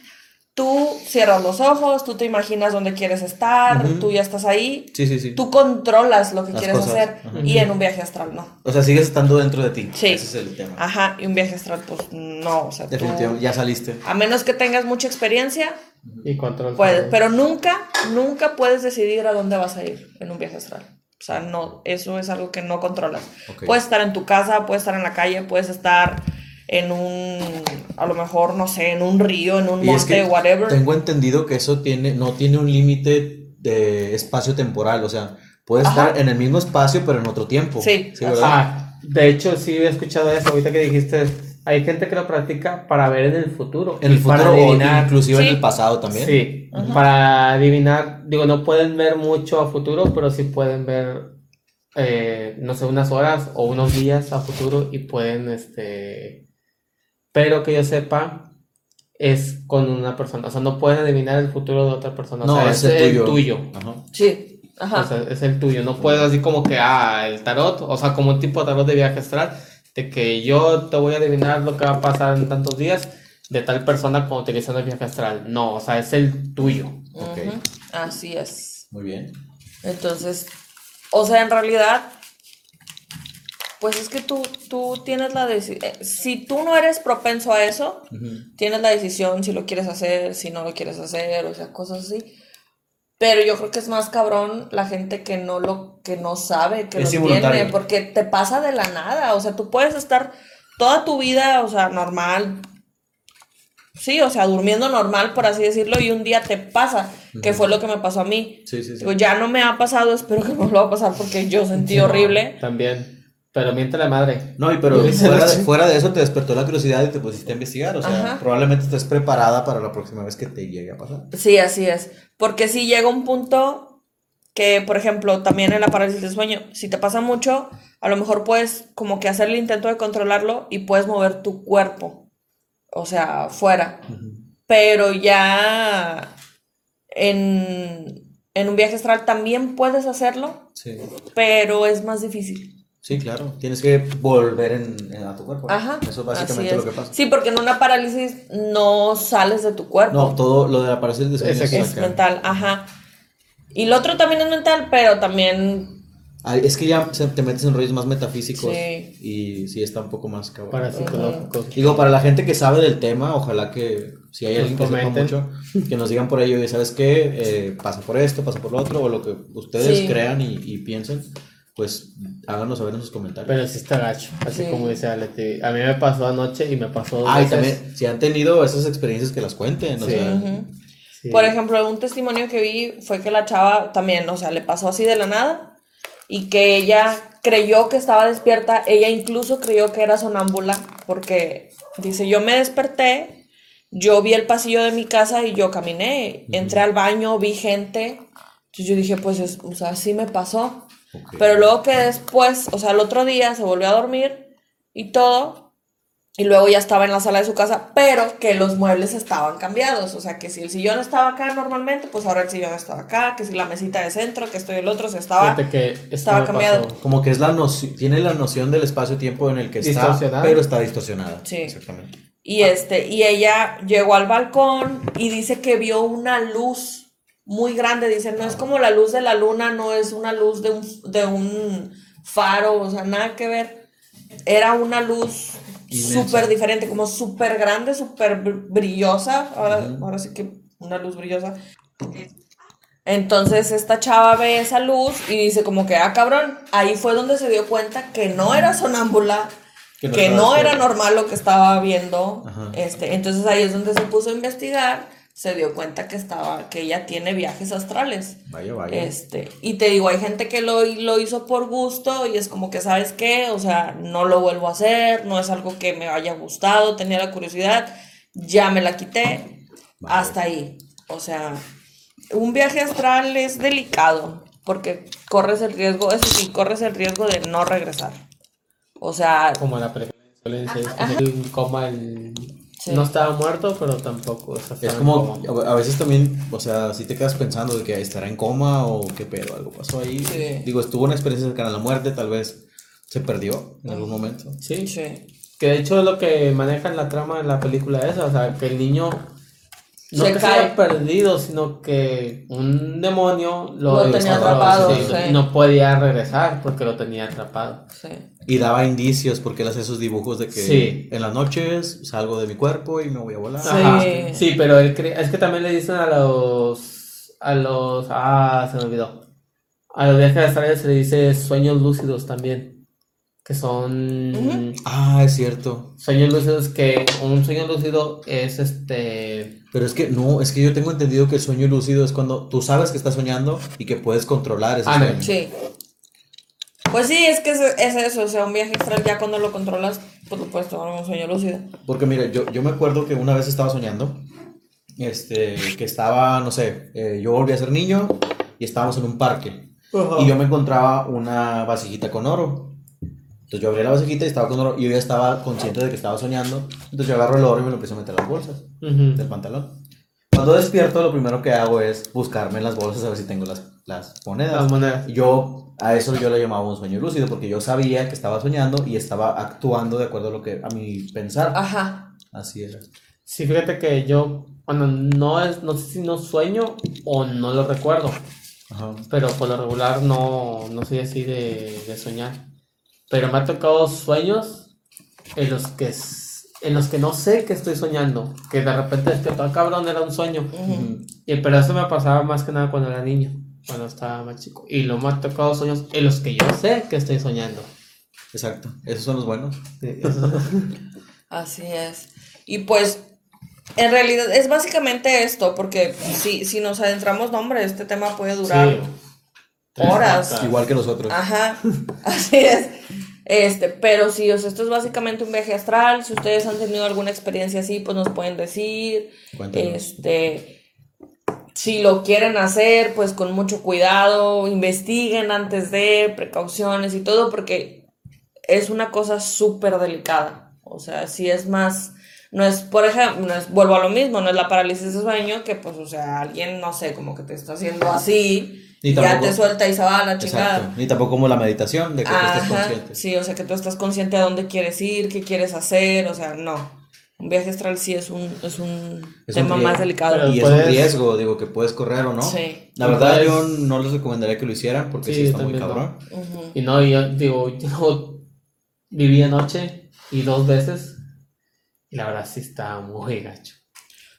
tú cierras los ojos, tú te imaginas dónde quieres estar, tú ya estás ahí, Sí, sí, sí. tú controlas lo que Las quieres cosas. hacer Ajá. y en un viaje astral no. O sea, sigues estando dentro de ti. Sí. Ese es el tema. Ajá, y un viaje astral pues no, o sea, tú- Definitivamente, ya saliste. a menos que tengas mucha experiencia, Y control. Puedes, pero nunca, nunca puedes decidir a dónde vas a ir en un viaje astral. O sea, no, eso es algo que no controlas. Ok. Puedes estar en tu casa, puedes estar en la calle, puedes estar en un, a lo mejor, no sé, en un río, en un Y es monte, que whatever. tengo entendido que eso tiene, no tiene un límite de espacio temporal, o sea, puedes Ajá. estar en el mismo espacio pero en otro tiempo. Sí, ¿verdad? Ah, de hecho, sí he escuchado eso. Ahorita que dijiste, hay gente que lo practica para ver en el futuro. En el futuro o inclusive Sí. en el pasado también. Sí, Ajá. para adivinar, digo, no pueden ver mucho a futuro, pero sí pueden ver, eh, no sé, unas horas o unos días a futuro y pueden, este, pero que yo sepa, es con una persona, o sea, no pueden adivinar el futuro de otra persona, o No, sea, es el tuyo. tuyo. Ajá. Sí, ajá. O sea, es el tuyo, no puedes así como que, ah, el tarot, o sea, como un tipo de tarot de viaje astral, de que yo te voy a adivinar lo que va a pasar en tantos días de tal persona con utilizando el viaje astral. No, o sea, es el tuyo. Ok. Ujú, Así es. Muy bien. Entonces, o sea, en realidad, pues es que tú, tú tienes la decisión. Si tú no eres propenso a eso, tienes la decisión si lo quieres hacer, si no lo quieres hacer, o sea, cosas así. Pero yo creo que es más cabrón la gente que no lo, que no sabe que Es lo tiene, porque te pasa de la nada, o sea, tú puedes estar toda tu vida, o sea, normal, sí, o sea, durmiendo normal, por así decirlo, y un día te pasa, que fue lo que me pasó a mí. Sí, sí, sí. Digo, ya no me ha pasado, espero que no lo va a pasar porque yo sentí horrible. También. Pero miente la madre. No, y pero fuera de, chi- fuera de eso te despertó la curiosidad y te pusiste a investigar. O sea, Ajá. probablemente estés preparada para la próxima vez que te llegue a pasar. Sí, así es. Porque si llega un punto que, por ejemplo, también en la parálisis del sueño, si te pasa mucho, a lo mejor puedes como que hacer el intento de controlarlo y puedes mover tu cuerpo, o sea, fuera. Pero ya en, en un viaje astral también puedes hacerlo, Sí. pero es más difícil. Sí, claro. Tienes que volver en, en- a tu cuerpo. Ajá. Eso es básicamente es. lo que pasa. Sí, porque en una parálisis no sales de tu cuerpo. No, todo lo de la parálisis de sueño Es- es mental, ajá. Y lo otro también es mental, pero también Ah, Es que ya se- te metes en rollos más metafísicos Sí. y sí está un poco más cabrón. Para psicológicos. Digo, para la gente que sabe del tema, ojalá que si hay alguien que sepa mucho, que nos digan por ello, y sabes qué, Eh, pasa por esto, pasa por lo otro, o lo que ustedes Sí. crean y, y piensen, pues háganos saber en sus comentarios. Pero sí está gacho, así Sí. como dice Aleti. A mí me pasó anoche y me pasó dos Ah, y veces. también, si han tenido esas experiencias, que las cuenten, o Sí. sea, Ujú. Sí. Por ejemplo, un testimonio que vi fue que la chava también, o sea, le pasó así de la nada y que ella creyó que estaba despierta, ella incluso creyó que era sonámbula porque dice, yo me desperté, yo vi el pasillo de mi casa y yo caminé, entré al baño, vi gente, entonces yo dije, pues, es- o sea, sí me pasó. Pero luego que después, o sea, el otro día se volvió a dormir y todo. Y luego ya estaba en la sala de su casa, pero que los muebles estaban cambiados. O sea, que si el sillón estaba acá normalmente, pues ahora el sillón estaba acá. Que si la mesita de centro, que esto y el otro, se estaba. Fíjate que estaba cambiado. pasó. Como que es la noción, tiene la noción del espacio-tiempo en el que está, pero está distorsionada. Sí. Exactamente. Y este, y ella llegó al balcón y dice que vio una luz muy grande. Dice, no es como la luz de la luna, no es una luz de un, de un faro, o sea, nada que ver. Era una luz súper diferente, como súper grande, súper br- brillosa. Ahora, ahora sí que una luz brillosa. Entonces esta chava ve esa luz y dice como que, ah, cabrón, ahí fue donde se dio cuenta que no era sonámbula, Que que no no, estaba era normal lo que estaba viendo. Ajá. Este, entonces ahí es donde se puso a investigar, se dio cuenta que estaba, que ella tiene viajes astrales. Vaya, vaya. Este, y te digo, hay gente que lo, lo hizo por gusto y es como que, ¿sabes qué? O sea, no lo vuelvo a hacer, no es algo que me haya gustado, tenía la curiosidad, ya me la quité, Vale. hasta ahí. O sea, un viaje astral es delicado porque corres el riesgo, eso sí, corres el riesgo de no regresar. O sea, Como la preferencia es como el coma, el... Sí. No estaba muerto, pero tampoco. o sea, Es como, a a veces también, o sea, si te quedas pensando de que estará en coma o qué pedo, algo pasó ahí. Sí. Digo, estuvo una experiencia cercana a la muerte, tal vez se perdió en algún momento. Sí, sí. que de hecho es lo que maneja en la trama de la película esa, o sea, que el niño no Se que se cae. haya perdido, sino que un demonio lo, Lo tenía atrapado, sí, no podía regresar porque lo tenía atrapado. Sí. Y daba indicios porque él hace esos dibujos de que Sí. en las noches salgo de mi cuerpo y me voy a volar. Sí. Ajá. Sí, pero él cre- es que también le dicen a los a los ah, se me olvidó. A los viajes astrales se le dice sueños lúcidos también, que son. Ah, es cierto. sueños lúcidos que un sueño lúcido es este Pero es que no, es que yo tengo entendido que el sueño lúcido es cuando tú sabes que estás soñando y que puedes controlar ese Ah, sueño. Sí. Pues sí, es que es, es eso, o sea, un viaje astral ya cuando lo controlas, pues lo puedes tomar un sueño lúcido. Porque mira, yo, yo me acuerdo que una vez estaba soñando, este, que estaba, no sé, eh, yo volví a ser niño y estábamos en un parque. Y yo me encontraba una vasijita con oro. Entonces yo abrí la vasijita y estaba con oro y yo ya estaba consciente de que estaba soñando. Entonces yo agarro el oro y me lo empiezo a meter a las bolsas ujú. del pantalón. Cuando despierto, lo primero que hago es buscarme en las bolsas a ver si tengo las, las monedas. las monedas. Yo a eso yo le llamaba un sueño lúcido porque yo sabía que estaba soñando y estaba actuando de acuerdo a lo que a mi pensar. Ajá. Así era. Sí, fíjate que yo, bueno, no es, no sé si no sueño o no lo recuerdo, Ajá. pero por lo regular no, no soy así de, de soñar. Pero me ha tocado sueños en los que en los que no sé que estoy soñando, que de repente es que todo cabrón era un sueño. Ujú. Y, pero eso me pasaba más que nada cuando era niño, cuando estaba más chico. Y lo me ha tocado sueños en los que yo sé que estoy soñando. Exacto. Esos son los buenos. Sí, Así es. Y pues, en realidad es básicamente esto, porque si, si nos adentramos, no, hombre, este tema puede durar Sí. horas. Igual que nosotros. Ajá, así es. Este, pero sí, o sea, esto es básicamente un viaje astral. Si ustedes han tenido alguna experiencia así, pues nos pueden decir. Cuéntanos. Este, si lo quieren hacer, pues con mucho cuidado, investiguen antes de, precauciones y todo, porque es una cosa súper delicada. O sea, si es más, no es, por ejemplo, no es, vuelvo a lo mismo, no es la parálisis de sueño, que pues, o sea, alguien, no sé, como que te está haciendo así, Ni ya te suelta y se va a la chingada. Exacto. Ni tampoco como la meditación de que tú estés Ajá, consciente. sí, o sea, que tú estás consciente a dónde quieres ir, qué quieres hacer, o sea, no. Un viaje astral sí es un, es un Es tema un más delicado. Pero- Y es un Puedes- riesgo, digo, que puedes correr o no. Sí. La verdad, Puedes- yo no les recomendaría que lo hicieran porque Sí, sí, está muy también no. cabrón. Ujú. Y no, yo digo, yo viví anoche y dos veces. Y la verdad sí está muy gacho.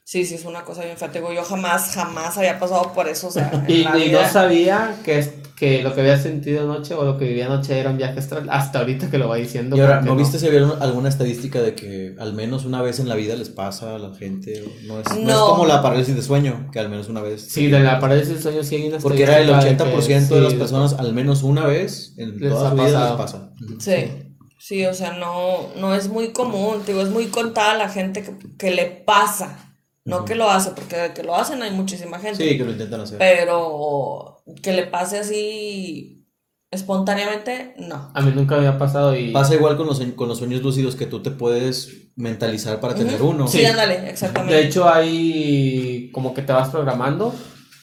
Sí, sí, es una cosa bien fea. Yo jamás, jamás había pasado por eso. O sea, Y, no sabía que, es- que lo que había sentido anoche o lo que vivía anoche era un viaje astral. Hasta ahorita que lo va diciendo. Y ahora, ¿no viste si había alguna estadística de que al menos una vez en la vida les pasa a la gente? o No es, no es como la parálisis de sueño, que al menos una vez. Sí, de la parálisis del sueño sí hay una Porque era el estadística 80% que de las sí, personas al menos una vez en Les toda ha su vida les pasado. pasa. Sí, sí, o sea, no, no es muy común, te digo, es muy contada la gente que, que le pasa, no que lo hace, porque de que lo hacen hay muchísima gente, Sí, que lo intentan hacer. pero que le pase así espontáneamente, no. A mí nunca había pasado y. Pasa igual con los, con los sueños lúcidos que tú te puedes mentalizar para tener uno. Sí, ándale, exactamente. De hecho, hay como que te vas programando.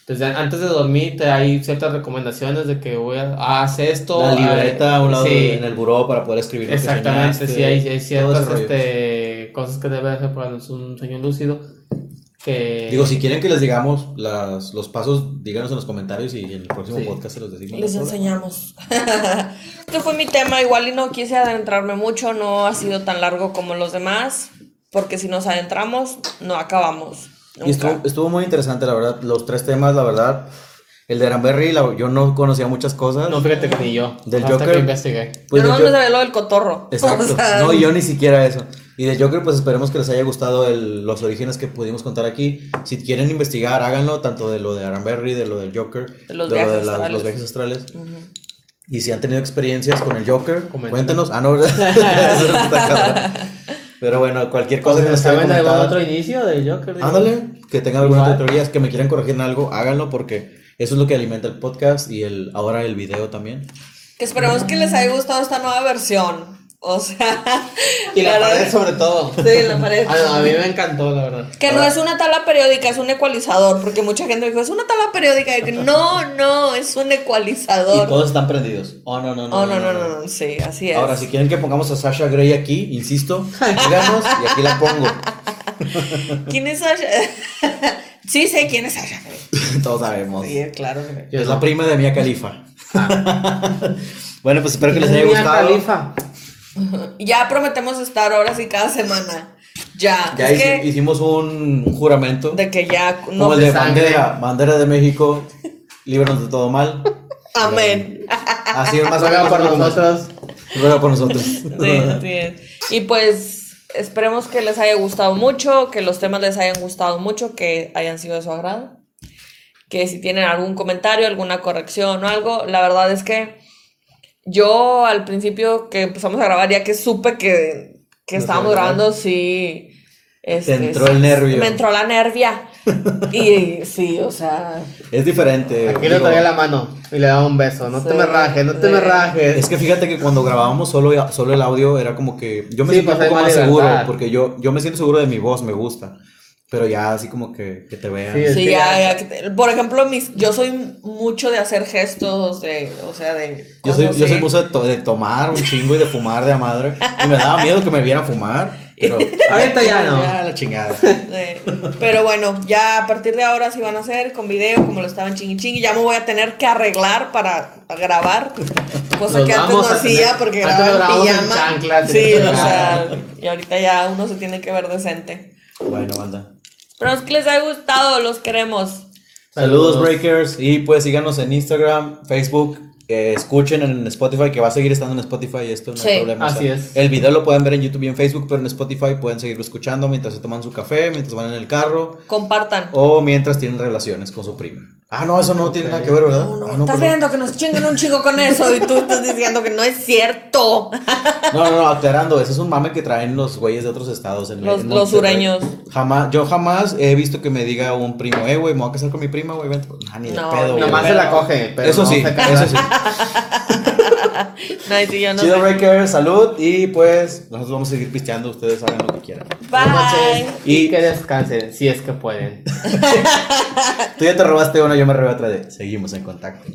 Desde antes de dormir te hay ciertas recomendaciones de que voy a ah, haz esto. La ah, libreta a un lado sí, en el buró para poder escribir. lo que Exactamente, soñaste, sí, hay, ciertas este, cosas que debe hacer para un sueño lúcido. Que... Digo, si quieren que les digamos las, los pasos, díganos en los comentarios y en el próximo Sí. podcast se los decimos. Les ¿no? enseñamos. este fue mi tema, igual y no quise adentrarme mucho, no ha sido tan largo como los demás, porque si nos adentramos, no acabamos. Y estuvo, nunca. estuvo muy interesante, la verdad. Los tres temas, la verdad. El de Granberry, la- yo no conocía muchas cosas. No, fíjate que ni yo. Del hasta Joker. que investigué. Pues Yo no de me Jo- sabía lo del cotorro. Exacto. O sea, No, yo ni siquiera eso. Y de Joker, pues esperemos que les haya gustado el- los orígenes que pudimos contar aquí. Si quieren investigar, háganlo, tanto de lo de Aranberry, de lo del Joker, De los lo viajes de las- astrales. los viajes astrales. Ujú. Y si han tenido experiencias con el Joker, cuéntenos. Ah, no. Pero bueno, cualquier cosa que nos ¿Saben algún otro inicio del Joker? digo? Ándale, que tengan algunas Igual. teorías, que me quieran corregir en algo, háganlo porque eso es lo que alimenta el podcast y el ahora el video también. Que esperemos que les haya gustado esta nueva versión. O sea, Y la pared sobre todo. Sí, la pared. Ah, no, a mí me encantó, la verdad. Que no es una tabla periódica, es un ecualizador. Porque mucha gente dijo, es una tabla periódica. Y que no, no, es un Y ecualizador. todos están prendidos. Oh, no, no, no. Oh, no, no, no, no, sí, así es. Ahora, si quieren que pongamos a Sasha Grey aquí, insisto, díganos y aquí la pongo. ¿Quién es Sasha? sí, sé quién es Sasha. Todos sabemos. Sí, claro. Es la prima de Mia Khalifa. bueno, pues espero que les haya Mia gustado. Ya prometemos estar ahora sí cada semana. Ya. Ya hici- que hicimos un juramento. de que ya no. como el de sangre. bandera, bandera de México, líbranos de todo mal. Amén. Así es más o Ruega menos por nosotros. Ruega por nosotros. Sí. Y pues esperemos que les haya gustado mucho, que los temas les hayan gustado mucho, que hayan sido de su agrado. Que si tienen algún comentario, alguna corrección o algo, la verdad es que yo al principio que empezamos a grabar, ya que supe que, que No estábamos grabando, sí. este, entró el nervio. Me entró la nervia. y sí, o sea. Es diferente. Aquí le traía la mano y le daba un beso. No te me rajes, no te sí. me rajes. Es que fíjate que cuando grabábamos solo, solo el audio era como que yo me Sí, siento pues un poco hay más seguro porque yo, yo me siento seguro de mi voz, me gusta. Pero ya así como que, que te vean. Sí, Es Sí, que ya, ya- ya que te- por ejemplo, mis, yo soy mucho de hacer gestos, de, o sea, de... Yo soy, yo soy mucho de, to- de tomar un chingo y de fumar de a madre. Y me daba miedo que me vieran fumar. Pero Ahorita ya no. Ya la chingada. Sí. Pero bueno, ya a partir de ahora sí van a hacer con video, como lo estaban chingui chingui. Ya me voy a tener que arreglar para grabar, cosa Nos que antes no hacía porque grababa en pijama. sí, o sea, pijama. y ahorita ya uno se tiene que ver decente. Bueno, banda. Pero es que les haya gustado, los queremos. Saludos, Breakers. Y pues síganos en Instagram, Facebook. eh, escuchen en Spotify, que va a seguir estando en Spotify. Esto no Sí, hay problema. así es. El video lo pueden ver en YouTube y en Facebook, pero en Spotify pueden seguirlo escuchando mientras se toman su café, mientras van en el carro Compartan. o mientras tienen relaciones con su prima. Ah, no, eso no tiene nada que ver, ¿verdad? No, no, Ah, no, estás viendo que nos chingan un chico con eso y tú estás diciendo que no es cierto. No, no, no, aclarando, ese es un mame que traen los güeyes de otros estados. En, Los- en los sureños. Jamás, yo jamás he visto que me diga un primo, eh, güey, me voy a casar con mi prima, güey, vente. Nah, ni de No, pedo. Nomás se la coge, pero Eso no sí, se casa. eso sí. No, sí, yo no Chido sé. Breaker, salud y pues nosotros vamos a seguir pisteando, ustedes hagan lo que quieran. Bye. Y Y que descansen, si es que pueden. tú ya te robaste una, yo me robé otra de seguimos en contacto.